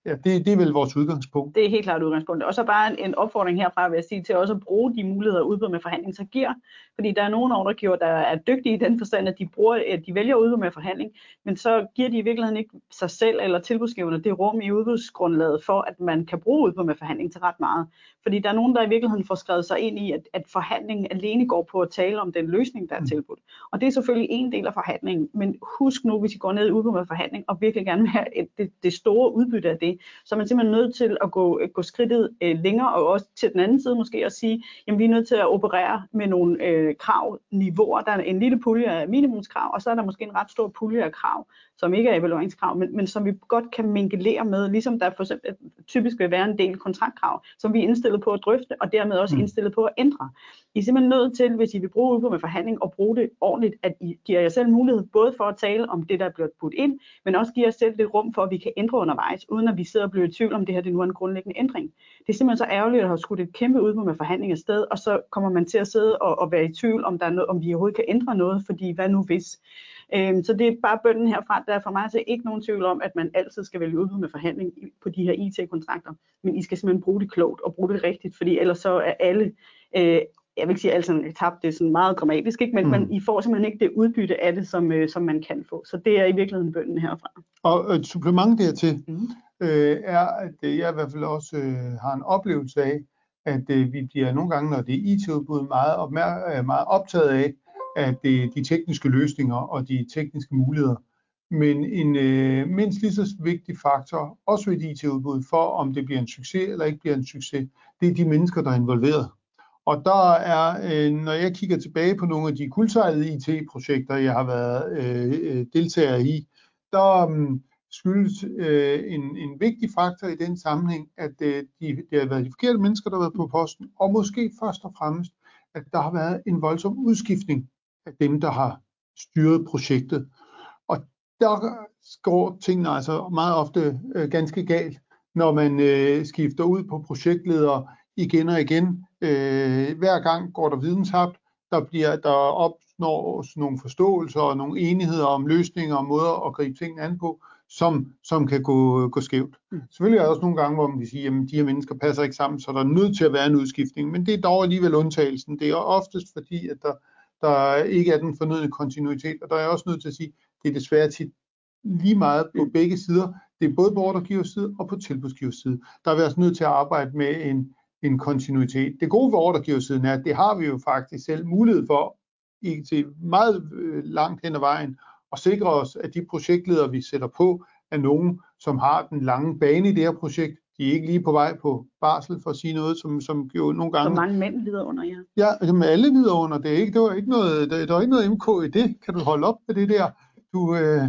Ja, det, det er vel vores udgangspunkt. Det er helt klart udgangspunktet. Og så bare en, en opfordring herfra, vil jeg sige, til også at bruge de muligheder, udbud med forhandling så giver. Fordi der er nogle ordregiver, der er dygtige i den forstand, at de, bruger, at de vælger udbud med forhandling, men så giver de i virkeligheden ikke sig selv eller tilbudsgiverne det rum i udbudsgrundlaget for, at man kan bruge udbud med forhandling til ret meget. Fordi der er nogen, der i virkeligheden får skrevet sig ind i, at, at forhandlingen alene går på at tale om den løsning, der er mm. tilbudt. Og det er selvfølgelig en del af forhandlingen, men husk nu, hvis I går ned i udbud med forhandling, og virkelig gerne vil have et, det, det store udbytte af det, så er man simpelthen nødt til at gå, gå skridtet øh, længere, og også til den anden side måske at sige, jamen vi er nødt til at operere med nogle øh, krav, niveauer. Der er en lille pulje af minimumskrav, og så er der måske en ret stor pulje af krav, som ikke er evalueringskrav, men, men som vi godt kan mingelere med, ligesom der for eksempel typisk vil være en del kontraktkrav, som vi er indstillet på at drøfte, og dermed også mm. indstillet på at ændre. I er simpelthen nødt til, hvis I vil bruge udbud med forhandling, og bruge det ordentligt, at I giver jer selv mulighed både for at tale om det, der er blevet putt ind, men også giver jer selv det rum for, at vi kan ændre undervejs, uden at vi sidder og bliver i tvivl om det her, det nu er en grundlæggende ændring. Det er simpelthen så ærgerligt at have skudt et kæmpe udbud med forhandling afsted, og så kommer man til at sidde og, og være i tvivl, om, der er noget, om vi overhovedet kan ændre noget, fordi hvad nu hvis? Øhm, så det er bare bønden herfra. Der er for mig altså ikke nogen tvivl om, at man altid skal vælge udbud med forhandling på de her IT-kontrakter. Men I skal simpelthen bruge det klogt og bruge det rigtigt, fordi ellers så er alle øh, jeg vil ikke sige, at alt sådan tabt, det er sådan meget grammatisk, ikke? Men, mm. men I får simpelthen ikke det udbytte af det, som, øh, som man kan få. Så det er i virkeligheden bønden herfra. Og et supplement dertil mm. øh, er, at jeg i hvert fald også øh, har en oplevelse af, at øh, vi bliver nogle gange, når det er IT-udbud, meget, opmær- øh, meget optaget af, af de, er de tekniske løsninger og de tekniske muligheder. Men en øh, mindst lige så vigtig faktor, også ved et IT-udbud, for om det bliver en succes eller ikke bliver en succes, det er de mennesker, der er involveret. Og der er, øh, når jeg kigger tilbage på nogle af de kuldsejlede IT-projekter, jeg har været øh, øh deltager i, der øh, skyldes øh, en, en vigtig faktor i den sammenhæng, at øh, de, det har været de forkerte mennesker, der har været på posten, og måske først og fremmest, at der har været en voldsom udskiftning af dem, der har styret projektet. Og der går tingene altså meget ofte øh, ganske galt, når man øh, skifter ud på projektledere igen og igen. Øh, hver gang går der videnshab, der bliver der opnås nogle forståelser og nogle enigheder om løsninger og måder at gribe tingene an på, som, som kan gå, gå skævt. Mm. Selvfølgelig er der også nogle gange, hvor man kan sige, at de her mennesker passer ikke sammen, så der er nødt til at være en udskiftning, men det er dog alligevel undtagelsen. Det er oftest fordi, at der, der ikke er den fornødne kontinuitet, og der er jeg også nødt til at sige, det er desværre tit lige meget på begge sider. Det er både på ordregivers side og på tilbudsgivers side. Der er vi altså nødt til at arbejde med en, en kontinuitet. Det gode ved ordregiversiden er, at det har vi jo faktisk selv mulighed for i til meget øh, langt hen ad vejen og sikre os, at de projektledere, vi sætter på, er nogen, som har den lange bane i det her projekt. De er ikke lige på vej på barsel for at sige noget, som, som jo nogle gange... Så mange mænd lider under, ja. Ja, jamen alle lider under. Det, er ikke, det var ikke noget, der, der var ikke noget MK i det. Kan du holde op med det der? Du, øh,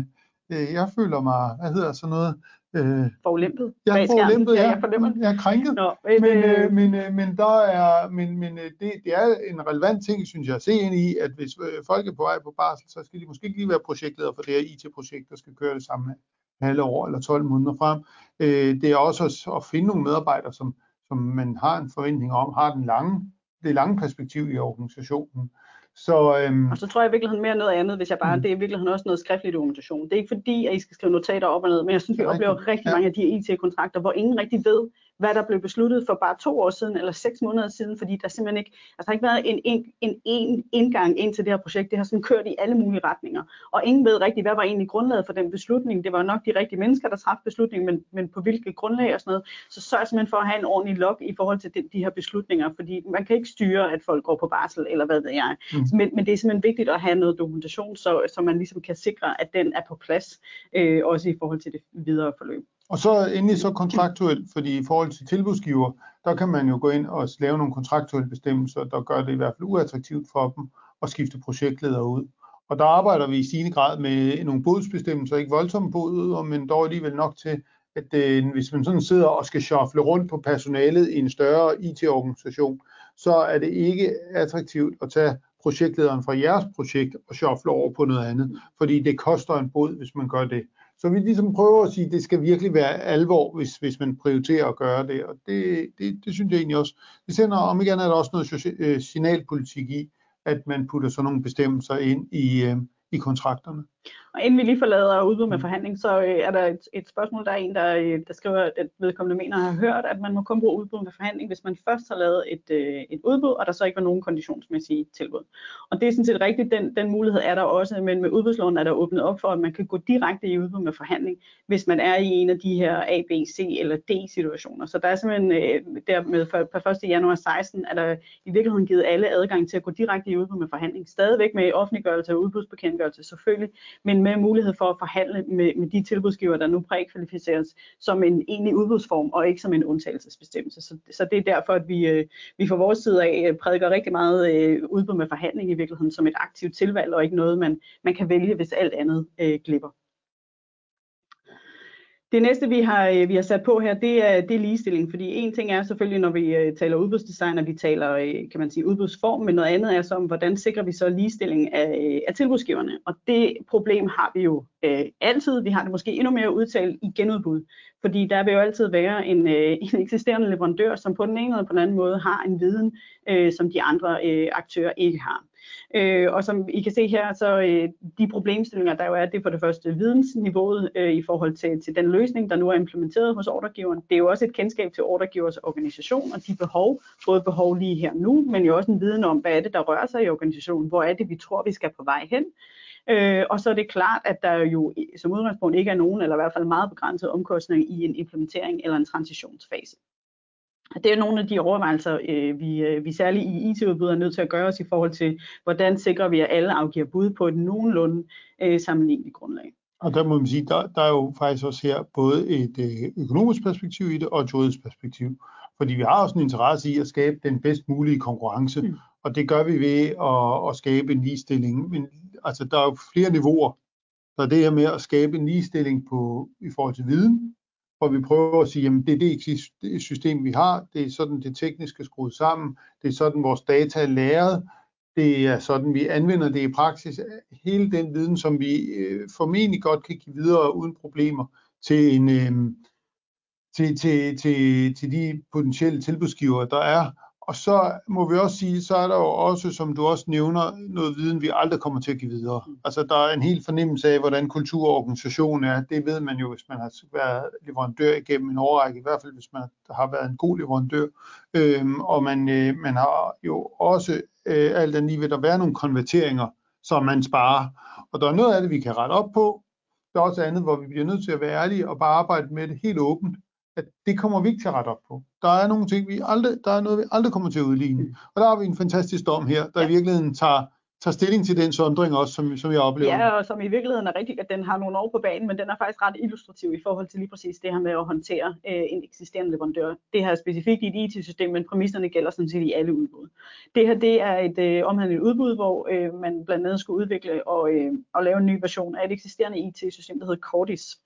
øh jeg føler mig, hvad hedder sådan noget, Øh, forulæmpet. Ja, forulæmpet, ja. Jeg, jeg er krænket. Nå, men, men, øh, men, øh, men, der er, men, men øh, det, det er en relevant ting, synes jeg, at se ind i, at hvis øh, folk er på vej på barsel, så skal de måske ikke lige være projektleder for det her IT-projekt, der skal køre det samme halve år eller 12 måneder frem. Øh, det er også at, finde nogle medarbejdere, som, som man har en forventning om, har den lange, det lange perspektiv i organisationen. Så, øhm, og så tror jeg i virkeligheden mere noget andet, hvis jeg bare, mm. det er i virkeligheden også noget skriftlig dokumentation. Det er ikke fordi, at I skal skrive notater op og ned, men jeg synes, vi oplever rigtig ja. mange af de IT-kontrakter, hvor ingen rigtig ved, hvad der blev besluttet for bare to år siden eller seks måneder siden, fordi der simpelthen ikke, altså der har ikke været en, en, en, en indgang ind til det her projekt. Det har sådan kørt i alle mulige retninger, og ingen ved rigtig, hvad var egentlig grundlaget for den beslutning. Det var nok de rigtige mennesker, der træffede beslutningen, men, men på hvilket grundlag og sådan noget. Så sørg simpelthen for at have en ordentlig log i forhold til de, de her beslutninger, fordi man kan ikke styre, at folk går på barsel, eller hvad ved jeg. Mm. Men, men det er simpelthen vigtigt at have noget dokumentation, så, så man ligesom kan sikre, at den er på plads, øh, også i forhold til det videre forløb. Og så endelig så kontraktuelt, fordi i forhold til tilbudsgiver, der kan man jo gå ind og lave nogle kontraktuelle bestemmelser, der gør det i hvert fald uattraktivt for dem at skifte projektleder ud. Og der arbejder vi i stigende grad med nogle bodsbestemmelser, ikke voldsomme boder, men dog alligevel nok til, at øh, hvis man sådan sidder og skal shuffle rundt på personalet i en større IT-organisation, så er det ikke attraktivt at tage projektlederen fra jeres projekt og shuffle over på noget andet, fordi det koster en bod, hvis man gør det. Så vi ligesom prøver at sige, at det skal virkelig være alvor, hvis, hvis man prioriterer at gøre det, og det, det, det synes jeg egentlig også. Det sender om igen er der også noget øh, signalpolitik i, at man putter sådan nogle bestemmelser ind i, øh, i kontrakterne. Og inden vi lige forlader udbud med mm. forhandling, så øh, er der et, et spørgsmål, der er en, der, øh, der skriver, at vedkommende mener have hørt, at man må kun bruge udbud med forhandling, hvis man først har lavet et, øh, et udbud, og der så ikke var nogen konditionsmæssige tilbud. Og det er sådan set rigtigt, den, den mulighed er der også, men med udbudsloven er der åbnet op for, at man kan gå direkte i udbud med forhandling, hvis man er i en af de her A, B, C eller D situationer. Så der er simpelthen øh, dermed for, per 1. januar 16, er der i virkeligheden givet alle adgang til at gå direkte i udbud med forhandling. Stadigvæk med offentliggørelse af udbudsbekendtgørelse selvfølgelig, men med mulighed for at forhandle med, med de tilbudsgiver, der nu prækvalificeres som en egentlig udbudsform, og ikke som en undtagelsesbestemmelse. Så, så det er derfor, at vi, øh, vi fra vores side af øh, prædiker rigtig meget øh, udbud med forhandling i virkeligheden som et aktivt tilvalg, og ikke noget, man, man kan vælge, hvis alt andet øh, glipper. Det næste, vi har, øh, vi har sat på her, det er, det er ligestilling, fordi en ting er selvfølgelig, når vi øh, taler udbudsdesign, at vi taler, øh, kan man sige, udbudsform, men noget andet er så, om, hvordan sikrer vi så ligestilling af, af tilbudsgiverne. Og det problem har vi jo øh, altid. Vi har det måske endnu mere udtalt i genudbud, fordi der vil jo altid være en, øh, en eksisterende leverandør, som på den ene eller på den anden måde har en viden, øh, som de andre øh, aktører ikke har. Øh, og som I kan se her, så øh, de problemstillinger, der jo er, det er for det første vidensniveauet øh, i forhold til, til den løsning, der nu er implementeret hos ordregiveren. Det er jo også et kendskab til ordregivers organisation og de behov, både behov lige her nu, men jo også en viden om, hvad er det, der rører sig i organisationen, hvor er det, vi tror, vi skal på vej hen. Øh, og så er det klart, at der jo som udgangspunkt ikke er nogen, eller i hvert fald meget begrænset omkostning i en implementering eller en transitionsfase. Det er nogle af de overvejelser, øh, vi, øh, vi særligt i IT-udbud er nødt til at gøre os i forhold til, hvordan sikrer vi, at alle afgiver bud på et nogenlunde øh, sammenligneligt grundlag. Og der må man sige, der, der er jo faktisk også her både et øh, økonomisk perspektiv i det og et juridisk perspektiv. Fordi vi har også en interesse i at skabe den bedst mulige konkurrence, mm. og det gør vi ved at, at skabe en ligestilling. Men altså, der er jo flere niveauer. Der er det her med at skabe en ligestilling på, i forhold til viden, hvor vi prøver at sige, at det er det system, vi har, det er sådan, det tekniske er skruet sammen, det er sådan, vores data er læret, det er sådan, vi anvender det i praksis. Hele den viden, som vi øh, formentlig godt kan give videre uden problemer til, en, øh, til, til, til, til de potentielle tilbudsgiver, der er. Og så må vi også sige, så er der jo også, som du også nævner, noget viden, vi aldrig kommer til at give videre. Mm. Altså der er en helt fornemmelse af, hvordan kultur og organisation er. Det ved man jo, hvis man har været leverandør igennem en årrække, i hvert fald hvis man har været en god leverandør. Øhm, og man, øh, man har jo også, øh, alt andet lige vil der være nogle konverteringer, som man sparer. Og der er noget af det, vi kan rette op på. Der er også andet, hvor vi bliver nødt til at være ærlige og bare arbejde med det helt åbent at det kommer vi ikke til at rette op på. Der er nogle ting, vi aldrig, der er noget, vi aldrig kommer til at udligne. Mm. Og der har vi en fantastisk dom her, der ja. i virkeligheden tager tager stilling til den sondring også, som, som jeg oplever. Ja, og som i virkeligheden er rigtigt, at den har nogle år på banen, men den er faktisk ret illustrativ i forhold til lige præcis det her med at håndtere øh, en eksisterende leverandør. Det her er specifikt i et IT-system, men præmisserne gælder sådan set i alle udbud. Det her det er et øh, omhandlet udbud, hvor øh, man blandt andet skulle udvikle og, øh, og lave en ny version af et eksisterende IT-system, der hedder Cordis.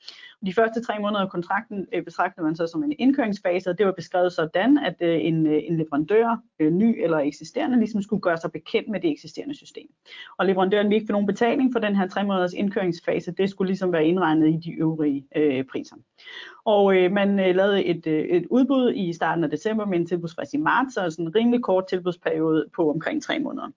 De første tre måneder af kontrakten øh, betragtede man så som en indkøringsfase, og det var beskrevet sådan, at øh, en, øh, en leverandør, øh, ny eller eksisterende, ligesom skulle gøre sig bekendt med det eksisterende system. Og leverandøren ville ikke få nogen betaling for den her tre måneders indkøringsfase. Det skulle ligesom være indregnet i de øvrige øh, priser. Og øh, man øh, lavede et, øh, et udbud i starten af december med en tilbudsfrist i marts, så sådan en rimelig kort tilbudsperiode på omkring tre måneder.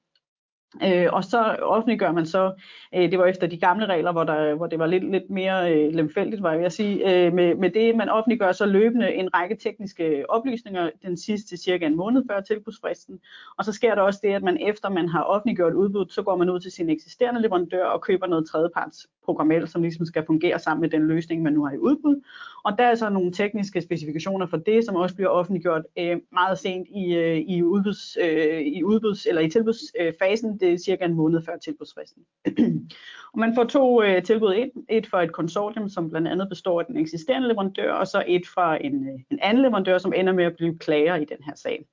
Øh, og så offentliggør man så, øh, det var efter de gamle regler, hvor, der, hvor det var lidt, lidt mere øh, lemfældigt, var jeg at sige, øh, med, med det, man offentliggør så løbende en række tekniske oplysninger den sidste cirka en måned før tilbudsfristen. Og så sker der også det, at man efter man har offentliggjort udbuddet, så går man ud til sin eksisterende leverandør og køber noget tredjeparts programmel, som ligesom skal fungere sammen med den løsning, man nu har i udbud. Og der er så nogle tekniske specifikationer for det, som også bliver offentliggjort øh, meget sent i, øh, i, udbuds, øh, i udbuds eller i tilbudsfasen. Det er cirka en måned før tilbudsfristen. og man får to øh, tilbud ind. Et for et konsortium, som blandt andet består af den eksisterende leverandør, og så et fra en, øh, en anden leverandør, som ender med at blive klager i den her sag.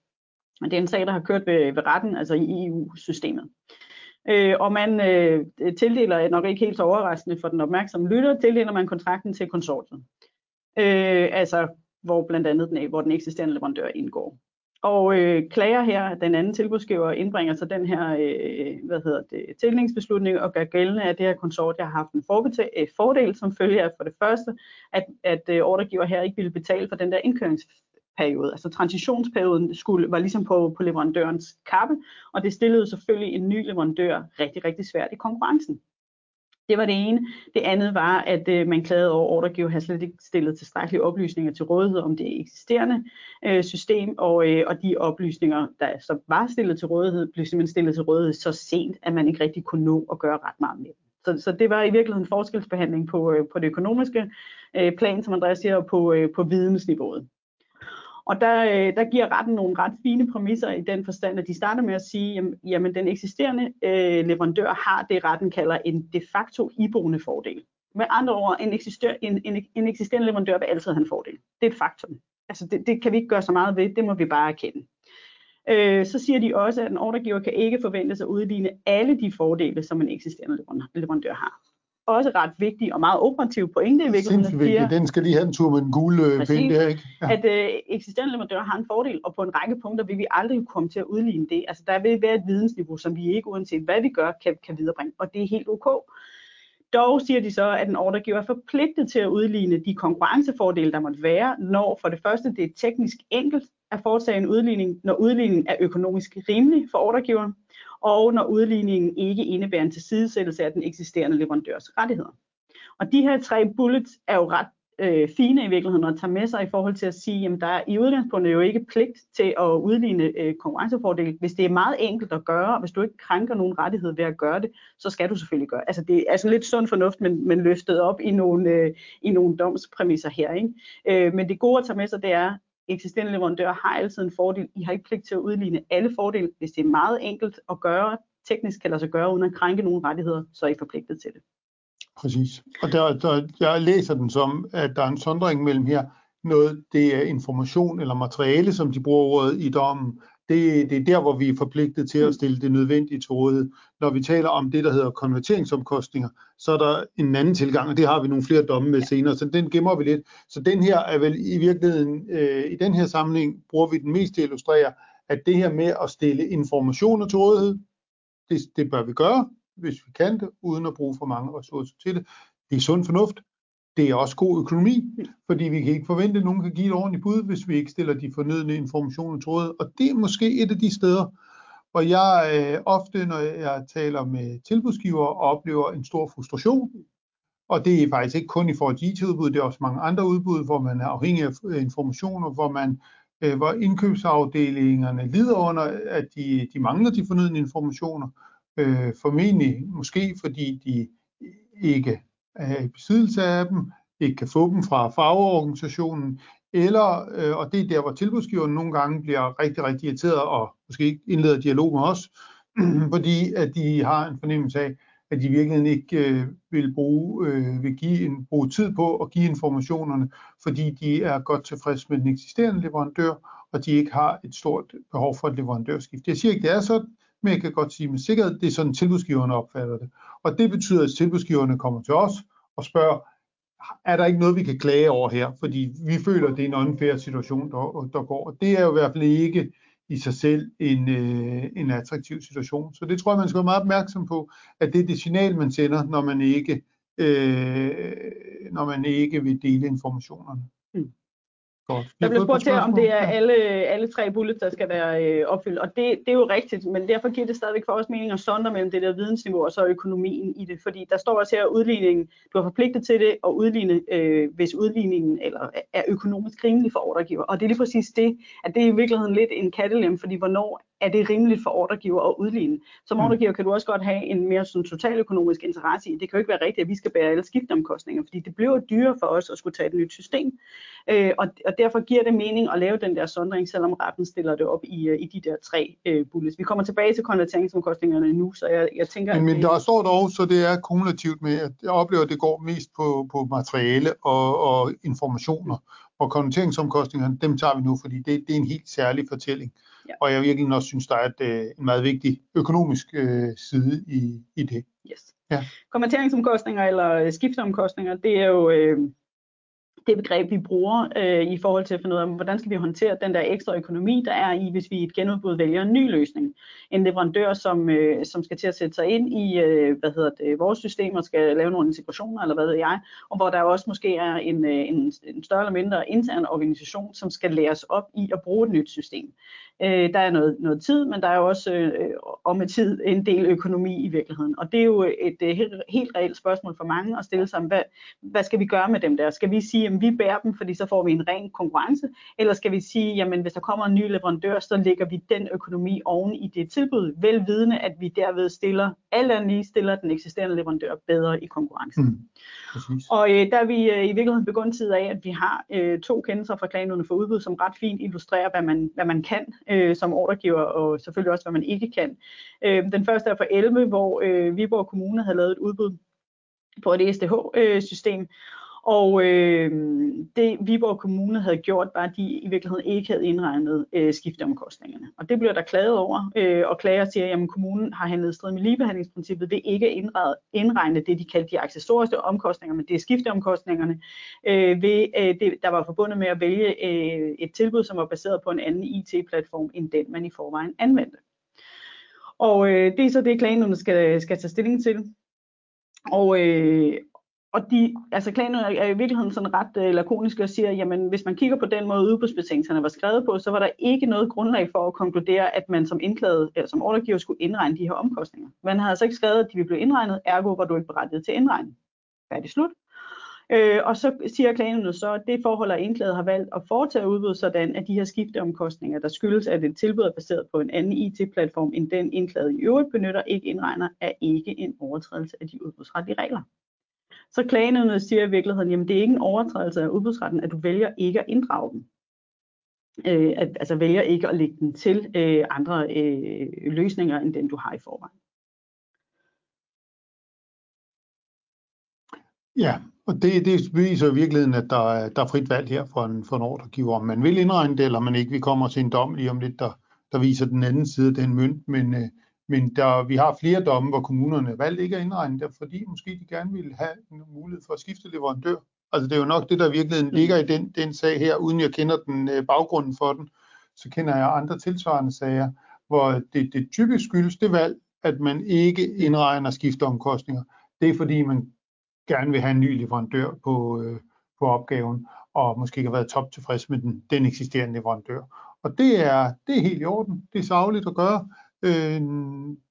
Og det er en sag, der har kørt ved, ved retten, altså i EU-systemet. Øh, og man øh, tildeler, nok ikke helt så overraskende for den opmærksomme lytter, tildeler man kontrakten til konsortiet. Øh, altså hvor blandt andet den, hvor den eksisterende leverandør indgår. Og øh, klager her, den anden tilbudsgiver indbringer så den her øh, hvad hedder det, tildelingsbeslutning og gør gældende, at det her konsortium har haft en øh, fordel som følge af for det første, at, at øh, ordregiver her ikke ville betale for den der indkøringsperiode. Altså transitionsperioden skulle, var ligesom på, på leverandørens kappe, og det stillede selvfølgelig en ny leverandør rigtig, rigtig svært i konkurrencen. Det var det ene. Det andet var, at øh, man klagede over, at ordregiver havde slet ikke stillet tilstrækkelige oplysninger til rådighed om det eksisterende øh, system, og, øh, og de oplysninger, der så var stillet til rådighed, blev simpelthen stillet til rådighed så sent, at man ikke rigtig kunne nå at gøre ret meget med dem. Så, så det var i virkeligheden en forskelsbehandling på, øh, på det økonomiske øh, plan, som Andreas siger, og på, øh, på vidensniveauet. Og der, øh, der giver retten nogle ret fine præmisser i den forstand, at de starter med at sige, jamen, jamen den eksisterende øh, leverandør har det, retten kalder en de facto iboende fordel. Med andre ord, en, eksister, en, en, en eksisterende leverandør vil altid have en fordel. Det er et faktum. Altså det, det kan vi ikke gøre så meget ved, det må vi bare erkende. Øh, så siger de også, at en ordregiver kan ikke forventes at udligne alle de fordele, som en eksisterende leverandør har også ret vigtig og meget operativ pointe i virkeligheden. Sindssygt vigtigt. Den skal lige have en tur med en gule øh, pind der, ikke? Ja. At øh, eksisterende leverandører har en fordel, og på en række punkter vil vi aldrig komme til at udligne det. Altså der vil være et vidensniveau, som vi ikke, uanset hvad vi gør, kan, kan viderebringe, og det er helt ok. Dog siger de så, at en ordregiver er forpligtet til at udligne de konkurrencefordele, der måtte være, når for det første det er teknisk enkelt at foretage en udligning, når udligningen er økonomisk rimelig for ordregiveren, og når udligningen ikke indebærer en tilsidesættelse af den eksisterende leverandørs rettigheder. Og de her tre bullets er jo ret øh, fine i virkeligheden at tage med sig i forhold til at sige, at der er i udgangspunktet jo ikke pligt til at udligne øh, konkurrencefordel. Hvis det er meget enkelt at gøre, og hvis du ikke krænker nogen rettighed ved at gøre det, så skal du selvfølgelig gøre Altså det er altså lidt sund fornuft, men, men løftet op i nogle, øh, i nogle domspræmisser her. Ikke? Øh, men det gode at tage med sig, det er, eksisterende leverandører har altid en fordel. I har ikke pligt til at udligne alle fordele. Hvis det er meget enkelt at gøre, teknisk kan lade sig gøre, uden at krænke nogen rettigheder, så er I forpligtet til det. Præcis. Og der, der, jeg læser den som, at der er en sondring mellem her, noget, det er information eller materiale, som de bruger ordet i dommen. Det, det er der, hvor vi er forpligtet til at stille det nødvendige til rådighed. Når vi taler om det, der hedder konverteringsomkostninger, så er der en anden tilgang, og det har vi nogle flere domme med senere, så den gemmer vi lidt. Så den her er vel i virkeligheden, øh, i den her sammenhæng, bruger vi den mest til at illustrere, at det her med at stille informationer til rådighed, det, det bør vi gøre, hvis vi kan det, uden at bruge for mange ressourcer til det. Det er sund fornuft. Det er også god økonomi, fordi vi kan ikke forvente, at nogen kan give et ordentligt bud, hvis vi ikke stiller de fornødne informationer til rådighed. Og det er måske et af de steder, hvor jeg øh, ofte, når jeg taler med tilbudsgiver, oplever en stor frustration. Og det er faktisk ikke kun i forhold til IT-udbud, det er også mange andre udbud, hvor man er afhængig af øh, informationer, hvor man øh, hvor indkøbsafdelingerne lider under, at de, de mangler de fornødne informationer. Øh, formentlig måske fordi de ikke er i besiddelse af dem, ikke kan få dem fra fagorganisationen, eller, øh, og det er der, hvor tilbudsgiveren nogle gange bliver rigtig, rigtig irriteret og måske ikke indleder dialog med os, fordi at de har en fornemmelse af, at de virkelig ikke øh, vil bruge, øh, vil give en, bruge tid på at give informationerne, fordi de er godt tilfreds med den eksisterende leverandør, og de ikke har et stort behov for et leverandørskift. Jeg siger ikke, det er sådan, men jeg kan godt sige med sikkerhed, det er sådan, tilbudsgiverne opfatter det. Og det betyder, at tilbudsgiverne kommer til os og spørger, er der ikke noget, vi kan klage over her? Fordi vi føler, at det er en unfair situation, der, der går. Og det er jo i hvert fald ikke i sig selv en, øh, en attraktiv situation. Så det tror jeg, man skal være meget opmærksom på, at det er det signal, man sender, når man ikke, øh, når man ikke vil dele informationerne. Godt. Der blev spurgt til, om det er alle, alle tre bullets, der skal være øh, opfyldt, og det, det er jo rigtigt, men derfor giver det stadigvæk for os mening at sondre mellem det der vidensniveau og så økonomien i det, fordi der står også her, at udligningen, du er forpligtet til det, og udligne, øh, hvis udligningen eller, er økonomisk rimelig for ordregiver, og det er lige præcis det, at det er i virkeligheden lidt en kattelem, fordi hvornår er det rimeligt for ordregiver at udligne. Som mm. ordregiver kan du også godt have en mere sådan totaløkonomisk interesse i, det kan jo ikke være rigtigt, at vi skal bære alle skifteomkostninger, fordi det bliver dyrere for os at skulle tage et nyt system. Øh, og, og derfor giver det mening at lave den der sondring, selvom retten stiller det op i, øh, i de der tre øh, bullets. Vi kommer tilbage til konverteringsomkostningerne nu, så jeg, jeg tænker... Men, men der står dog, så det er kumulativt med, at jeg oplever, at det går mest på, på materiale og, og informationer. Og konverteringsomkostningerne, dem tager vi nu, fordi det, det er en helt særlig fortælling. Ja. Og jeg virkelig også synes, der er et, øh, en meget vigtig økonomisk øh, side i, i det. Yes. Ja. Konverteringsomkostninger eller skifteomkostninger, det er jo øh, det begreb, vi bruger øh, i forhold til at finde ud af, hvordan skal vi håndtere den der ekstra økonomi, der er i, hvis vi i et genudbud vælger en ny løsning. En leverandør, som, øh, som skal til at sætte sig ind i øh, hvad hedder det, vores systemer, skal lave nogle integrationer, eller hvad ved jeg, og hvor der også måske er en, øh, en, en større eller mindre intern organisation, som skal læres op i at bruge et nyt system. Øh, der er noget, noget tid, men der er også øh, om med tid en del økonomi i virkeligheden. Og det er jo et, et øh, helt, helt reelt spørgsmål for mange at stille sig, hvad, hvad skal vi gøre med dem der? Skal vi sige, at vi bærer dem, fordi så får vi en ren konkurrence? Eller skal vi sige, jamen hvis der kommer en ny leverandør, så lægger vi den økonomi oven i det tilbud, velvidende, at vi derved stiller, alt andet lige stiller den eksisterende leverandør bedre i konkurrencen. Mm. Og øh, der er vi øh, i virkeligheden begyndt tid af, at vi har øh, to kendelser fra klagenødene for udbud, som ret fint illustrerer, hvad man, hvad man kan øh, som ordregiver, og selvfølgelig også, hvad man ikke kan. Øh, den første er fra 11, hvor øh, Viborg Kommune havde lavet et udbud på et SDH-system, øh, og øh, det Viborg Kommune havde gjort, var, at de i virkeligheden ikke havde indregnet øh, skifteomkostningerne. Og det blev der klaget over, øh, og klager siger, at kommunen har handlet strid med ligebehandlingsprincippet ved ikke at indregne det, de kaldte de accessoriske omkostninger, men det er skifteomkostningerne, øh, ved, øh, det, der var forbundet med at vælge øh, et tilbud, som var baseret på en anden IT-platform, end den man i forvejen anvendte. Og øh, det er så det, klagenævnet skal, skal tage stilling til. Og, øh, og de, altså klagen er i virkeligheden sådan ret øh, lakonisk og siger, jamen hvis man kigger på den måde udbudsbetingelserne var skrevet på, så var der ikke noget grundlag for at konkludere, at man som indklaget eller som ordregiver skulle indregne de her omkostninger. Man havde altså ikke skrevet, at de ville blive indregnet, ergo var du ikke berettiget til indregning. Færdig slut. Øh, og så siger klagen så, at det forhold, at indklaget har valgt at foretage udbud sådan, at de her skifteomkostninger, der skyldes, at et tilbud er baseret på en anden IT-platform, end den indklaget i øvrigt benytter, ikke indregner, er ikke en overtrædelse af de udbudsretlige regler. Så klagenævnet siger i virkeligheden, jamen det er ikke en overtrædelse af udbudsretten, at du vælger ikke at inddrage dem. Øh, at, altså vælger ikke at lægge den til øh, andre øh, løsninger, end den du har i forvejen. Ja, Og det, det viser i virkeligheden, at der er, der er frit valg her for en, for en ordregiver, om man vil indregne det, eller man ikke. Vi kommer til en dom lige om lidt, der, der viser den anden side af den mønt, men, øh, men der, vi har flere domme, hvor kommunerne valgte ikke at indregne det, fordi måske de gerne ville have en mulighed for at skifte leverandør. Altså det er jo nok det, der virkelig ligger i den, den sag her, uden jeg kender den øh, baggrunden for den. Så kender jeg andre tilsvarende sager, hvor det, det typisk skyldes det valg, at man ikke indregner skifteomkostninger. Det er fordi, man gerne vil have en ny leverandør på, øh, på opgaven, og måske ikke har været top tilfreds med den, den eksisterende leverandør. Og det er, det er helt i orden. Det er savligt at gøre. Øh,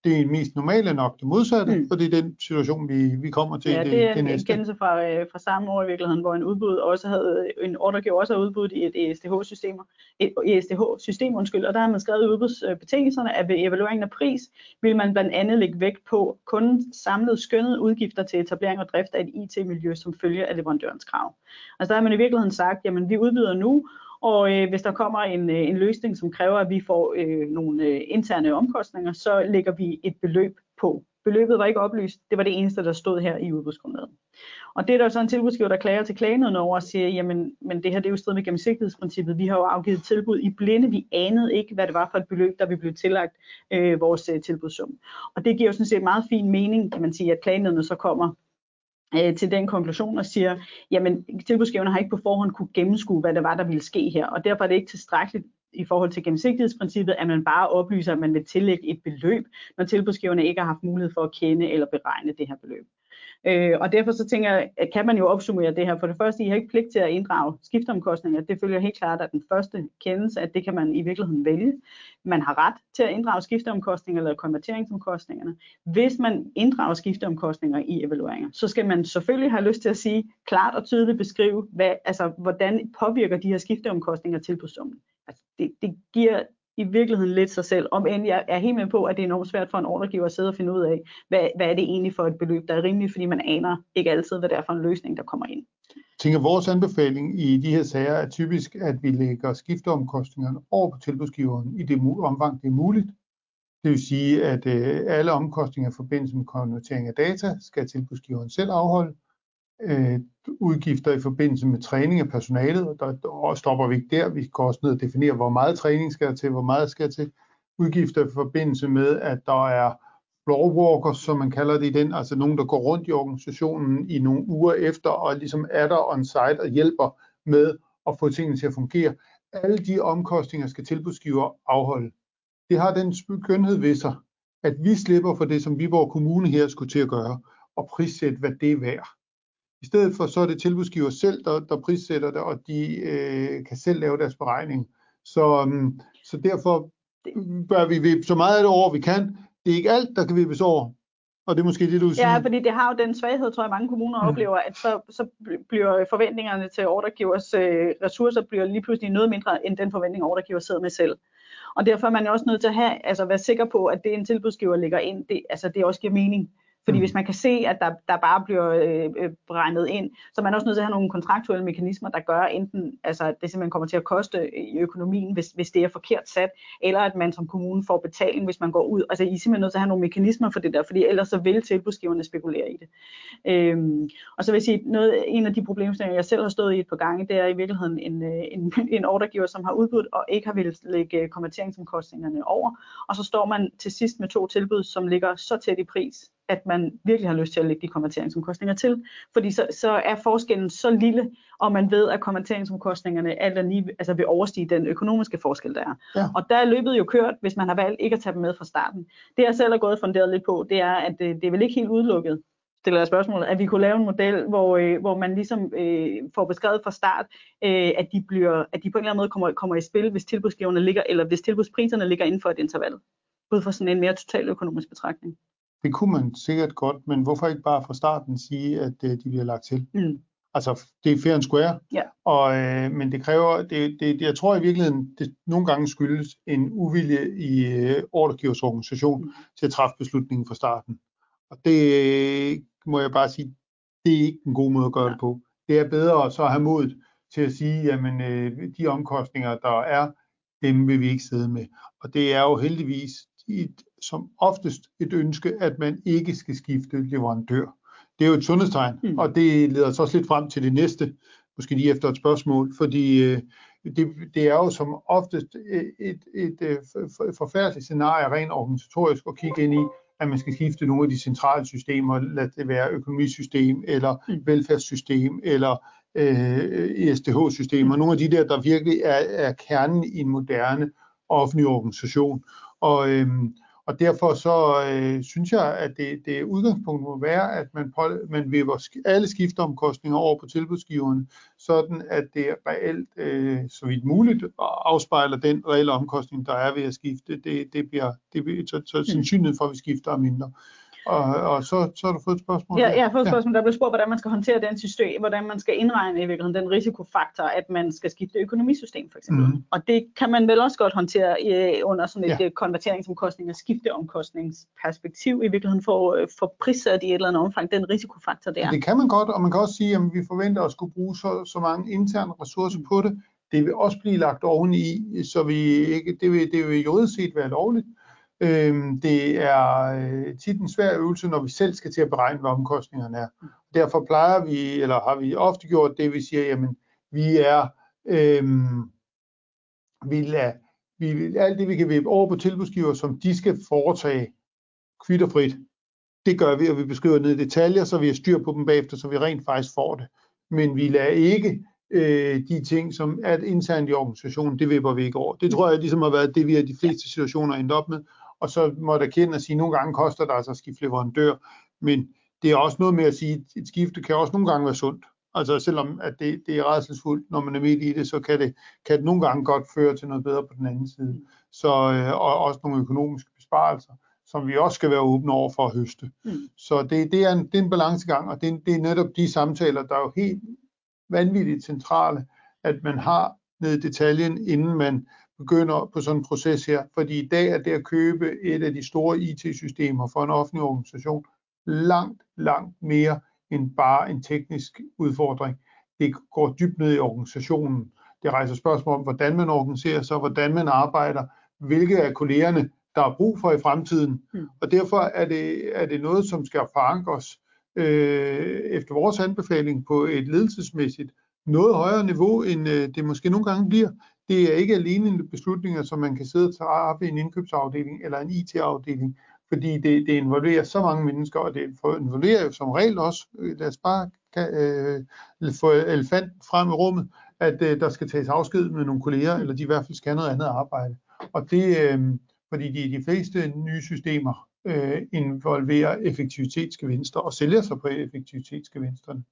det er mest normale nok det modsatte, mm. for det er den situation, vi, vi kommer til ja, det, det, det næste. det er en kendelse fra, øh, fra samme år i virkeligheden, hvor en udbud også havde, en ordregiver også havde udbudt i et ESTH-system, et ESTH-system, undskyld, og der har man skrevet i udbudsbetingelserne, at ved evalueringen af pris, vil man blandt andet lægge vægt på kun samlet skønnet udgifter til etablering og drift af et IT-miljø, som følger af leverandørens krav. Altså der har man i virkeligheden sagt, jamen vi udbyder nu, og øh, hvis der kommer en, øh, en løsning, som kræver, at vi får øh, nogle øh, interne omkostninger, så lægger vi et beløb på. Beløbet var ikke oplyst, det var det eneste, der stod her i udbudsgrundlaget. Og det er der så en tilbudsgiver, der klager til klagenødene over og siger, jamen men det her det er jo strid med gennemsigtighedsprincippet. Vi har jo afgivet tilbud i blinde. Vi anede ikke, hvad det var for et beløb, der vi blev tillagt øh, vores øh, tilbudssum. Og det giver jo sådan set meget fin mening, kan man sige, at klagenødene så kommer øh, til den konklusion og siger, jamen tilbudsgiverne har ikke på forhånd kunne gennemskue, hvad der var, der ville ske her, og derfor er det ikke tilstrækkeligt i forhold til gennemsigtighedsprincippet, at man bare oplyser, at man vil tillægge et beløb, når tilbudsgiverne ikke har haft mulighed for at kende eller beregne det her beløb. Øh, og derfor så tænker jeg, at kan man jo opsummere det her. For det første, I har ikke pligt til at inddrage skifteomkostninger. Det følger helt klart af den første kendelse, at det kan man i virkeligheden vælge. Man har ret til at inddrage skifteomkostninger eller konverteringsomkostningerne. Hvis man inddrager skifteomkostninger i evalueringer, så skal man selvfølgelig have lyst til at sige klart og tydeligt beskrive, hvad, altså, hvordan påvirker de her skifteomkostninger til på summen. Altså, det, det giver i virkeligheden lidt sig selv, om end jeg er helt med på, at det er enormt svært for en ordregiver at sidde og finde ud af, hvad, hvad er det egentlig for et beløb, der er rimeligt, fordi man aner ikke altid, hvad det er for en løsning, der kommer ind. Jeg tænker, vores anbefaling i de her sager er typisk, at vi lægger skifteomkostningerne over på tilbudsgiveren i det omfang, det er muligt. Det vil sige, at øh, alle omkostninger i forbindelse med konvertering af data skal tilbudsgiveren selv afholde. Øh, udgifter i forbindelse med træning af personalet, og der, der stopper vi ikke der. Vi går også ned og definerer, hvor meget træning skal til, hvor meget skal til. Udgifter i forbindelse med, at der er floorwalkers, som man kalder det i den, altså nogen, der går rundt i organisationen i nogle uger efter, og ligesom er der on site og hjælper med at få tingene til at fungere. Alle de omkostninger skal tilbudsgiver afholde. Det har den skønhed ved sig, at vi slipper for det, som Viborg Kommune her skulle til at gøre, og prissætte, hvad det er værd. I stedet for så er det tilbudsgiver selv, der, der prissætter det, og de øh, kan selv lave deres beregning. Så, um, så derfor bør vi vippe så meget af det over, vi kan. Det er ikke alt, der kan vippes over. Og det er måske det, du siger. Ja, fordi det har jo den svaghed, tror jeg, mange kommuner mm. oplever, at så, så bliver forventningerne til ordregivers øh, ressourcer bliver lige pludselig noget mindre, end den forventning, ordregiver sidder med selv. Og derfor er man også nødt til at have, altså være sikker på, at det en tilbudsgiver lægger ind, det, altså det også giver mening. Fordi mm. hvis man kan se, at der, der bare bliver øh, øh, regnet ind, så er man også nødt til at have nogle kontraktuelle mekanismer, der gør enten, altså det simpelthen kommer til at koste i økonomien, hvis, hvis det er forkert sat, eller at man som kommune får betaling, hvis man går ud. Altså I er simpelthen nødt til at have nogle mekanismer for det der, fordi ellers så vil tilbudsgiverne spekulere i det. Øhm, og så vil jeg sige, noget, en af de problemstillinger, jeg selv har stået i et par gange, det er i virkeligheden en, øh, en, en ordregiver, som har udbudt og ikke har ville lægge konverteringsomkostningerne over, og så står man til sidst med to tilbud, som ligger så tæt i pris, at man virkelig har lyst til at lægge de konverteringsomkostninger til. Fordi så, så er forskellen så lille, og man ved, at konverteringsomkostningerne alt lige, altså vil overstige den økonomiske forskel, der er. Ja. Og der er løbet jo kørt, hvis man har valgt ikke at tage dem med fra starten. Det jeg selv har gået funderet lidt på, det er, at det, det er vel ikke helt udelukket, stiller jeg spørgsmålet, at vi kunne lave en model, hvor, øh, hvor man ligesom øh, får beskrevet fra start, øh, at, de bliver, at de på en eller anden måde kommer, kommer i spil, hvis tilbudsgiverne ligger, eller hvis tilbudspriserne ligger inden for et interval. Ud fra sådan en mere total økonomisk betragtning. Det kunne man sikkert godt, men hvorfor ikke bare fra starten sige, at øh, de bliver lagt til? Mm. Altså, det er fair and square, ja. og, øh, men det kræver, det, det, jeg tror i virkeligheden, det nogle gange skyldes en uvilje i øh, ordregivers organisation mm. til at træffe beslutningen fra starten. Og det må jeg bare sige, det er ikke en god måde at gøre ja. det på. Det er bedre så at have mod til at sige, jamen øh, de omkostninger, der er, dem vil vi ikke sidde med. Og det er jo heldigvis et, som oftest et ønske, at man ikke skal skifte leverandør. det er jo et sundhedstegn, mm. og det leder så også lidt frem til det næste, måske lige efter et spørgsmål, fordi øh, det, det er jo som oftest et, et, et, et forfærdeligt scenarie rent organisatorisk at kigge ind i, at man skal skifte nogle af de centrale systemer, lad det være økonomisystem, eller mm. velfærdssystem, eller øh, ESDH-systemer, mm. nogle af de der, der virkelig er, er kernen i en moderne offentlig organisation. Og, øh, og derfor så øh, synes jeg, at det, det udgangspunkt må være, at man, på, man vipper alle skifteomkostninger over på tilbudsgiverne, sådan at det reelt, øh, så vidt muligt, afspejler den reelle omkostning, der er ved at skifte. Det, det bliver, det bliver så, så mm. sandsynligheden for, at vi skifter er mindre. Og, og så, så har du fået et spørgsmål? Ja, jeg har fået et spørgsmål. Der blev spurgt, hvordan man skal håndtere den system, hvordan man skal indregne i virkeligheden den risikofaktor, at man skal skifte økonomisystem for eksempel. Mm. Og det kan man vel også godt håndtere i, under sådan et ja. Øh, konverteringsomkostning og skifteomkostningsperspektiv i virkeligheden for, øh, for prissat i et eller andet omfang den risikofaktor der. Det kan man godt, og man kan også sige, at vi forventer at skulle bruge så, så mange interne ressourcer på det. Det vil også blive lagt oveni, så vi ikke, det vil, det vil juridisk set være lovligt. Øhm, det er øh, tit en svær øvelse, når vi selv skal til at beregne, hvad omkostningerne er. Derfor plejer vi, eller har vi ofte gjort det, vi siger, jamen, vi er, øhm, vi lader, vi, alt det, vi kan vippe over på tilbudsgiver, som de skal foretage kvitterfrit, det gør vi, og vi beskriver ned i detaljer, så vi har styr på dem bagefter, så vi rent faktisk får det. Men vi lader ikke øh, de ting, som er internt i organisationen, det vipper vi ikke over. Det tror jeg ligesom har været det, vi har de fleste situationer endt op med, og så må der kende at sige, at nogle gange koster det altså at skifte leverandør, men det er også noget med at sige, at et skifte kan også nogle gange være sundt. Altså selvom at det, det er redselsfuldt, når man er midt i det, så kan det, kan det nogle gange godt føre til noget bedre på den anden side. Så, øh, og også nogle økonomiske besparelser, som vi også skal være åbne over for at høste. Mm. Så det, det, er en, det er en balancegang, og det, det er netop de samtaler, der er jo helt vanvittigt centrale, at man har ned i detaljen, inden man begynder på sådan en proces her. Fordi i dag er det at købe et af de store IT-systemer for en offentlig organisation langt, langt mere end bare en teknisk udfordring. Det går dybt ned i organisationen. Det rejser spørgsmål om, hvordan man organiserer sig, hvordan man arbejder, hvilke af kollegerne, der er brug for i fremtiden. Mm. Og derfor er det, er det noget, som skal forankres øh, efter vores anbefaling på et ledelsesmæssigt noget højere niveau, end øh, det måske nogle gange bliver. Det er ikke alene beslutninger, som man kan sidde og træffe i en indkøbsafdeling eller en IT-afdeling, fordi det, det involverer så mange mennesker, og det involverer jo som regel også, øh, lad os bare øh, få elefanten frem i rummet, at øh, der skal tages afsked med nogle kolleger, eller de i hvert fald skal noget andet arbejde. Og det, øh, fordi de, de fleste nye systemer øh, involverer effektivitetsgevinster og sælger sig på effektivitetsgevinsterne.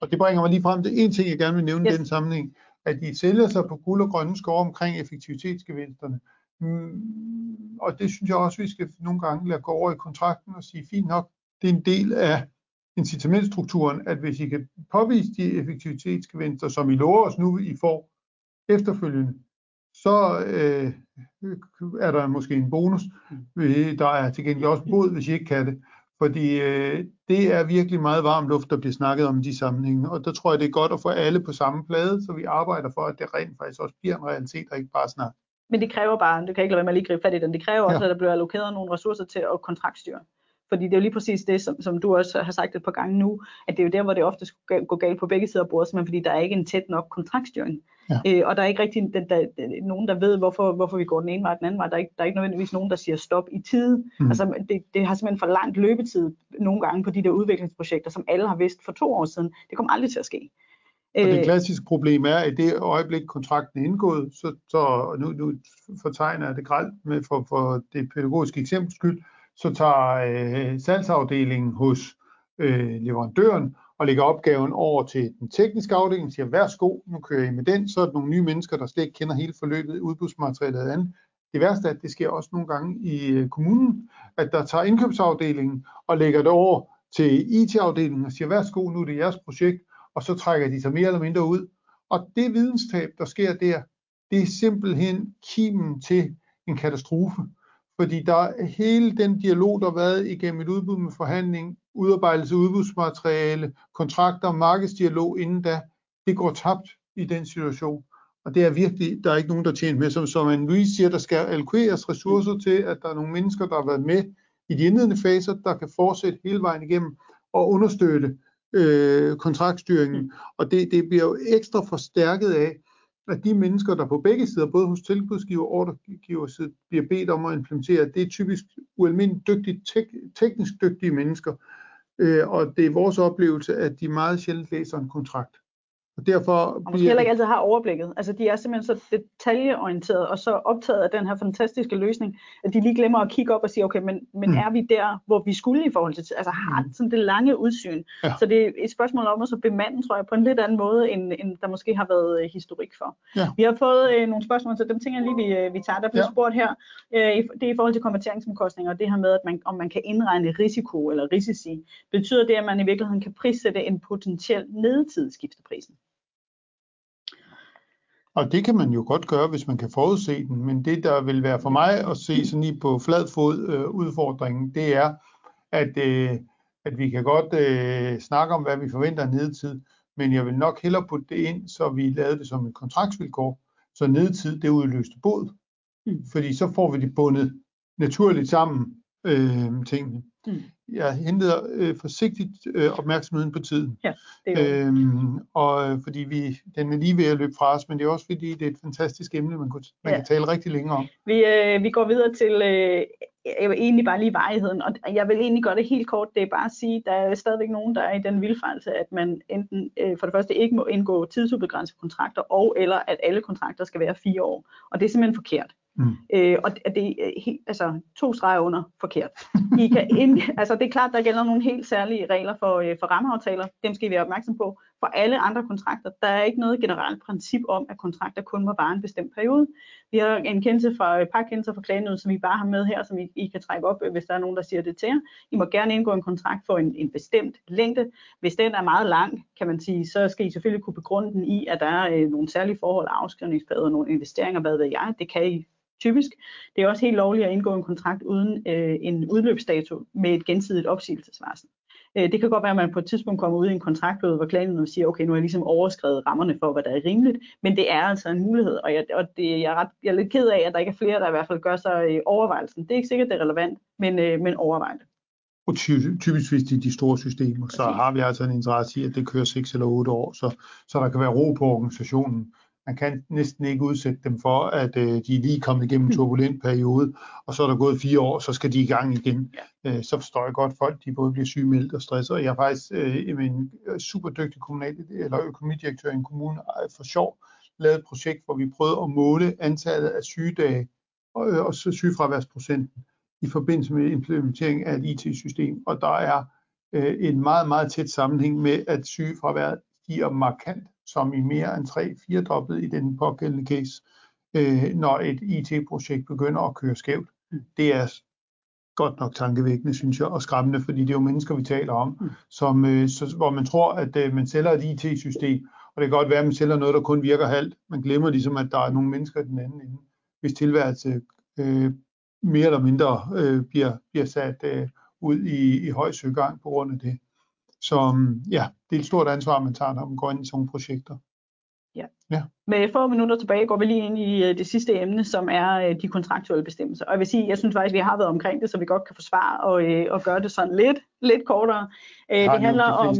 Og det bringer mig lige frem til en ting, jeg gerne vil nævne yes. i den sammenhæng at de sælger sig på guld og grønne skove omkring effektivitetsgevinsterne. Mm, og det synes jeg også, vi skal nogle gange lade gå over i kontrakten og sige, fint nok, det er en del af incitamentstrukturen, at hvis I kan påvise de effektivitetsgevinster, som I lover os nu, I får efterfølgende, så øh, er der måske en bonus. Der er til gengæld også bod, hvis I ikke kan det. Fordi øh, det er virkelig meget varm luft, der bliver snakket om i de sammenhænge. Og der tror jeg, det er godt at få alle på samme plade, så vi arbejder for, at det rent faktisk også bliver en realitet, og ikke bare snak. Men det kræver bare, du kan ikke lade være med at lige gribe fat i den, det kræver ja. også, at der bliver allokeret nogle ressourcer til at kontraktstyre. Fordi det er jo lige præcis det, som, som du også har sagt et par gange nu, at det er jo der, hvor det ofte går galt på begge sider af bordet, simpelthen fordi der er ikke en tæt nok kontraktstyring. Ja. Øh, og der er ikke rigtig der, der, nogen, der ved, hvorfor, hvorfor vi går den ene vej og den anden vej. Der er ikke, der er ikke nødvendigvis nogen, der siger stop i tide. Mm. Altså, det, det har simpelthen for langt løbetid nogle gange på de der udviklingsprojekter, som alle har vidst for to år siden. Det kommer aldrig til at ske. Og det øh, klassiske problem er, at i det øjeblik kontrakten er indgået, så, så nu, nu fortegner jeg det gralt med for, for det pædagogiske eksempel skyld, så tager øh, salgsafdelingen hos øh, leverandøren og lægger opgaven over til den tekniske afdeling og siger, værsgo, nu kører I med den, så er der nogle nye mennesker, der slet ikke kender hele forløbet, udbudsmaterialet andet. Det værste er, at det sker også nogle gange i øh, kommunen, at der tager indkøbsafdelingen og lægger det over til IT-afdelingen og siger, værsgo, nu er det jeres projekt, og så trækker de sig mere eller mindre ud. Og det videnstab, der sker der, det er simpelthen kimen til en katastrofe. Fordi der hele den dialog, der har været igennem et udbud med forhandling, udarbejdelse af udbudsmateriale, kontrakter, markedsdialog inden da, det går tabt i den situation. Og det er virkelig, der er ikke nogen, der tjener med. Som, som en Louise siger, der skal allokeres ressourcer til, at der er nogle mennesker, der har været med i de indledende faser, der kan fortsætte hele vejen igennem. at understøtte øh, kontraktstyringen. Mm. Og det, det bliver jo ekstra forstærket af, at de mennesker, der på begge sider, både hos tilbudsgiver og ordregiver bliver bedt om at implementere, det er typisk ualmindeligt dygtige, tek- teknisk dygtige mennesker. Øh, og det er vores oplevelse, at de meget sjældent læser en kontrakt. Og derfor og måske heller ikke altid har overblikket. Altså de er simpelthen så detaljeorienterede og så optaget af den her fantastiske løsning, at de lige glemmer at kigge op og sige, okay, men, men mm. er vi der, hvor vi skulle i forhold til, altså har mm. sådan det lange udsyn. Ja. Så det er et spørgsmål om at så bemande, tror jeg, på en lidt anden måde, end, end der måske har været øh, historik for. Ja. Vi har fået øh, nogle spørgsmål, så dem tænker jeg lige, vi, øh, vi tager. Der bliver ja. spurgt her, øh, det er i forhold til konverteringsomkostninger, og det her med, at man, om man kan indregne risiko eller risici. Betyder det, at man i virkeligheden kan prissætte en potentiel nedtid skifteprisen? Og det kan man jo godt gøre, hvis man kan forudse den, men det, der vil være for mig at se sådan lige på flad fod øh, udfordringen, det er, at, øh, at vi kan godt øh, snakke om, hvad vi forventer af nedtid, men jeg vil nok hellere putte det ind, så vi lavede det som et kontraktsvilkår, så nedtid det udløste bod, mm. fordi så får vi det bundet naturligt sammen, øh, tingene. Mm. Jeg hentede øh, forsigtigt øh, opmærksomheden på tiden. Ja, det er øhm, og øh, fordi vi, den er lige ved at løbe fra os, men det er også fordi, det er et fantastisk emne, man, kunne, man ja. kan tale rigtig længe om. Vi, øh, vi går videre til, øh, jeg vil egentlig bare lige vejheden, og jeg vil egentlig gøre det helt kort, det er bare at sige, der er stadigvæk nogen, der er i den vildfejelse, at man enten øh, for det første ikke må indgå tidsubegrænsede kontrakter, og eller at alle kontrakter skal være fire år. Og det er simpelthen forkert. Mm. Øh, og det er helt, altså, to streger under forkert. I kan ind, altså, det er klart, der gælder nogle helt særlige regler for, øh, for rammeaftaler. Dem skal vi være opmærksom på. For alle andre kontrakter, der er ikke noget generelt princip om, at kontrakter kun må vare en bestemt periode. Vi har en kendelse fra øh, pakkendelse fra klagenød, som vi bare har med her, som I, I kan trække op, øh, hvis der er nogen, der siger det til jer. I må gerne indgå en kontrakt for en, en bestemt længde. Hvis den er meget lang, kan man sige, så skal I selvfølgelig kunne begrunde den i, at der er øh, nogle særlige forhold, afskrivningsperioder, nogle investeringer, hvad ved jeg. Det kan I typisk. Det er også helt lovligt at indgå en kontrakt uden øh, en udløbsdato med et gensidigt opsigelsesvarsel. Øh, det kan godt være, at man på et tidspunkt kommer ud i en kontraktbøde, hvor klagen siger, okay, nu har jeg ligesom overskrevet rammerne for, hvad der er rimeligt, men det er altså en mulighed, og, jeg, og det, jeg, er ret, jeg er lidt ked af, at der ikke er flere, der i hvert fald gør sig øh, overvejelsen. Det er ikke sikkert, det er relevant, men, øh, men overvej det. Og typisk hvis de, de store systemer, så har vi altså en interesse i, at det kører 6 eller 8 år, så, så der kan være ro på organisationen man kan næsten ikke udsætte dem for, at øh, de er lige kommet igennem en turbulent periode, og så er der gået fire år, så skal de i gang igen. Øh, så forstår jeg godt, folk de både bliver sygemeldt og stresset. Og jeg er faktisk øh, en super dygtig kommunal, eller økonomidirektør i en kommune for sjov lavet et projekt, hvor vi prøvede at måle antallet af sygedage og, øh, og sygefraværsprocenten i forbindelse med implementering af et IT-system. Og der er øh, en meget, meget tæt sammenhæng med, at sygefraværet stiger markant som i mere end 3-4 dobbelt i den pågældende case, øh, når et IT-projekt begynder at køre skævt. Mm. Det er godt nok tankevækkende, synes jeg, og skræmmende, fordi det er jo mennesker, vi taler om, mm. som, øh, så, hvor man tror, at øh, man sælger et IT-system, og det kan godt være, at man sælger noget, der kun virker halvt. Man glemmer ligesom, at der er nogle mennesker i den anden ende, hvis tilværelse øh, mere eller mindre øh, bliver, bliver sat øh, ud i, i høj søgang på grund af det. Så ja, det er et stort ansvar, man tager, når man går ind i sådan nogle projekter. Ja. ja. Med få minutter tilbage går vi lige ind i øh, det sidste emne, som er øh, de kontraktuelle bestemmelser. Og jeg vil sige, jeg synes faktisk, vi har været omkring det, så vi godt kan forsvare og, øh, og gøre det sådan lidt, lidt kortere. Det handler, om,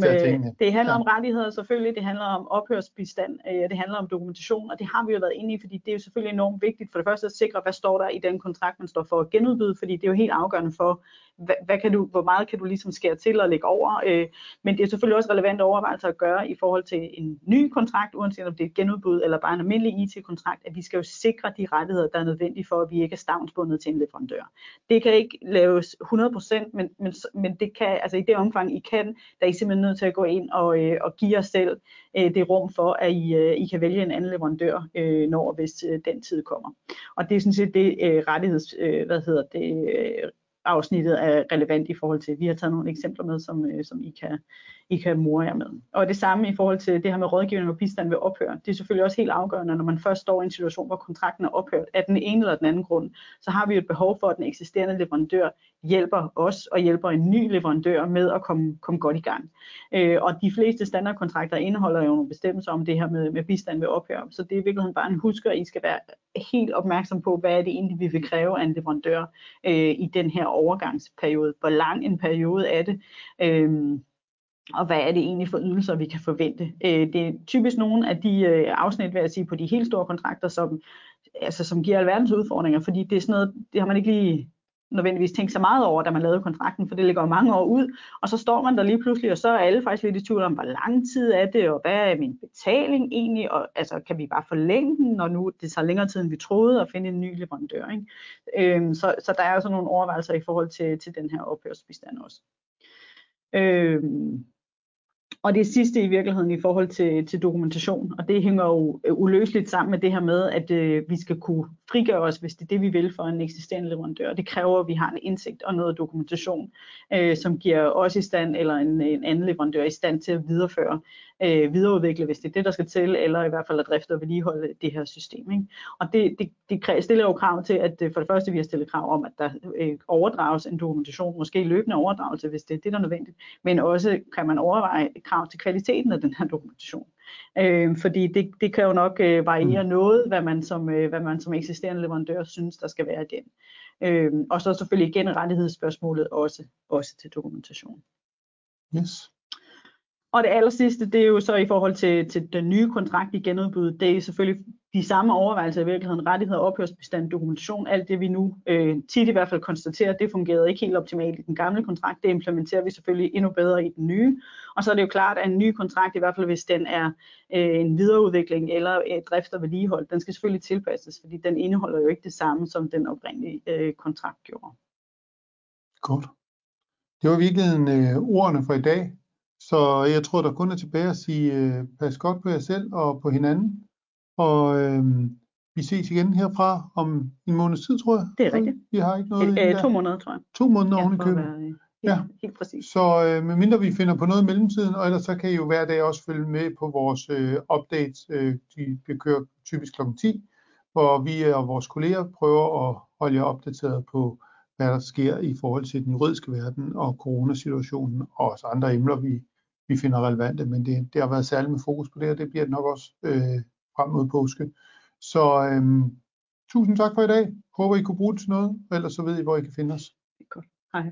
det handler ja. om rettigheder selvfølgelig, det handler om ophørsbistand, det handler om dokumentation, og det har vi jo været inde i, fordi det er jo selvfølgelig enormt vigtigt for det første at sikre, hvad står der i den kontrakt, man står for at genudbyde, fordi det er jo helt afgørende for, hvad, hvad kan du, hvor meget kan du ligesom skære til og lægge over. Øh, men det er selvfølgelig også relevant overvejelser at gøre i forhold til en ny kontrakt, uanset om det er et genudbud eller bare en almindelig IT-kontrakt, at vi skal jo sikre de rettigheder, der er nødvendige for, at vi ikke er stavnsbundet til en leverandør. Det kan ikke laves 100%, men, men, men det kan, altså i det omfang I kan, der er I simpelthen nødt til at gå ind og, øh, og give jer selv øh, det rum for, at I, øh, I kan vælge en anden leverandør, øh, når hvis øh, den tid kommer. Og det er sådan set det øh, rettigheds, øh, hvad hedder det, øh, afsnittet er relevant i forhold til. Vi har taget nogle eksempler med, som, øh, som I, kan, i kan more jer med. Og det samme i forhold til det her med rådgivning og bistand ved ophør. Det er selvfølgelig også helt afgørende, når man først står i en situation, hvor kontrakten er ophørt af den ene eller den anden grund, så har vi et behov for, at den eksisterende leverandør hjælper os og hjælper en ny leverandør med at komme, komme godt i gang. Øh, og de fleste standardkontrakter indeholder jo nogle bestemmelser om det her med, med bistand ved ophør. Så det er i virkeligheden bare en husker, at I skal være helt opmærksom på, hvad er det egentlig, vi vil kræve af en leverandør øh, i den her overgangsperiode. Hvor lang en periode er det? Øh, og hvad er det egentlig for ydelser, vi kan forvente. Øh, det er typisk nogle af de øh, afsnit, vil jeg sige, på de helt store kontrakter, som, altså, som giver alverdens udfordringer, fordi det er sådan noget, det har man ikke lige nødvendigvis tænkt så meget over, da man lavede kontrakten, for det ligger jo mange år ud, og så står man der lige pludselig, og så er alle faktisk lidt i tvivl om, hvor lang tid er det, og hvad er min betaling egentlig, og altså, kan vi bare forlænge den, når nu det tager længere tid, end vi troede, at finde en ny leverandør. Ikke? Øhm, så, så der er jo sådan nogle overvejelser i forhold til, til den her ophørsbestand også. Øhm, og det sidste i virkeligheden i forhold til, til dokumentation, og det hænger jo øh, uløseligt sammen med det her med, at øh, vi skal kunne frigøre os, hvis det er det, vi vil for en eksisterende leverandør. Det kræver, at vi har en indsigt og noget dokumentation, øh, som giver os i stand, eller en, en anden leverandør i stand til at videreføre øh, videreudvikle, hvis det er det, der skal til, eller i hvert fald at drifte og vedligeholde det her system. Ikke? Og det, det, det stiller jo krav til, at øh, for det første vi har stillet krav om, at der øh, overdrages en dokumentation, måske løbende overdragelse, hvis det er det, der er nødvendigt, men også kan man overveje krav til kvaliteten af den her dokumentation. Øh, fordi det, det kan jo nok øh, variere mm. noget, hvad man, som, øh, hvad man som eksisterende leverandør synes, der skal være den. Øh, og så selvfølgelig igen rettighedsspørgsmålet også, også til dokumentation. Yes. Og det aller sidste, det er jo så i forhold til, til den nye kontrakt i genudbud, det er selvfølgelig de samme overvejelser i virkeligheden, rettigheder, ophørsbestand, dokumentation, alt det vi nu øh, tit i hvert fald konstaterer, det fungerede ikke helt optimalt i den gamle kontrakt, det implementerer vi selvfølgelig endnu bedre i den nye. Og så er det jo klart, at en ny kontrakt, i hvert fald hvis den er øh, en videreudvikling eller øh, drift og vedligehold, den skal selvfølgelig tilpasses, fordi den indeholder jo ikke det samme, som den oprindelige øh, kontrakt gjorde. Godt. Det var virkelig øh, ordene for i dag. Så jeg tror, der kun er tilbage at sige, øh, pas godt på jer selv og på hinanden. Og øh, vi ses igen herfra om en måneds tid, tror jeg. Det er rigtigt. Vi har ikke noget øh, To måneder, tror jeg. To måneder ja, oven i købet. Helt, ja, helt præcis. Så øh, medmindre vi finder på noget i mellemtiden, og ellers så kan I jo hver dag også følge med på vores øh, updates. Øh, de bliver kørt typisk kl. 10, hvor vi og vores kolleger prøver at holde jer opdateret på, hvad der sker i forhold til den juridiske verden og coronasituationen og også andre emner, vi vi finder relevante, men det, det har været særligt med fokus på det, og det bliver det nok også øh, frem mod påske. Så øhm, tusind tak for i dag. Håber I kunne bruge det til noget, ellers så ved I, hvor I kan finde os. Godt. Hej.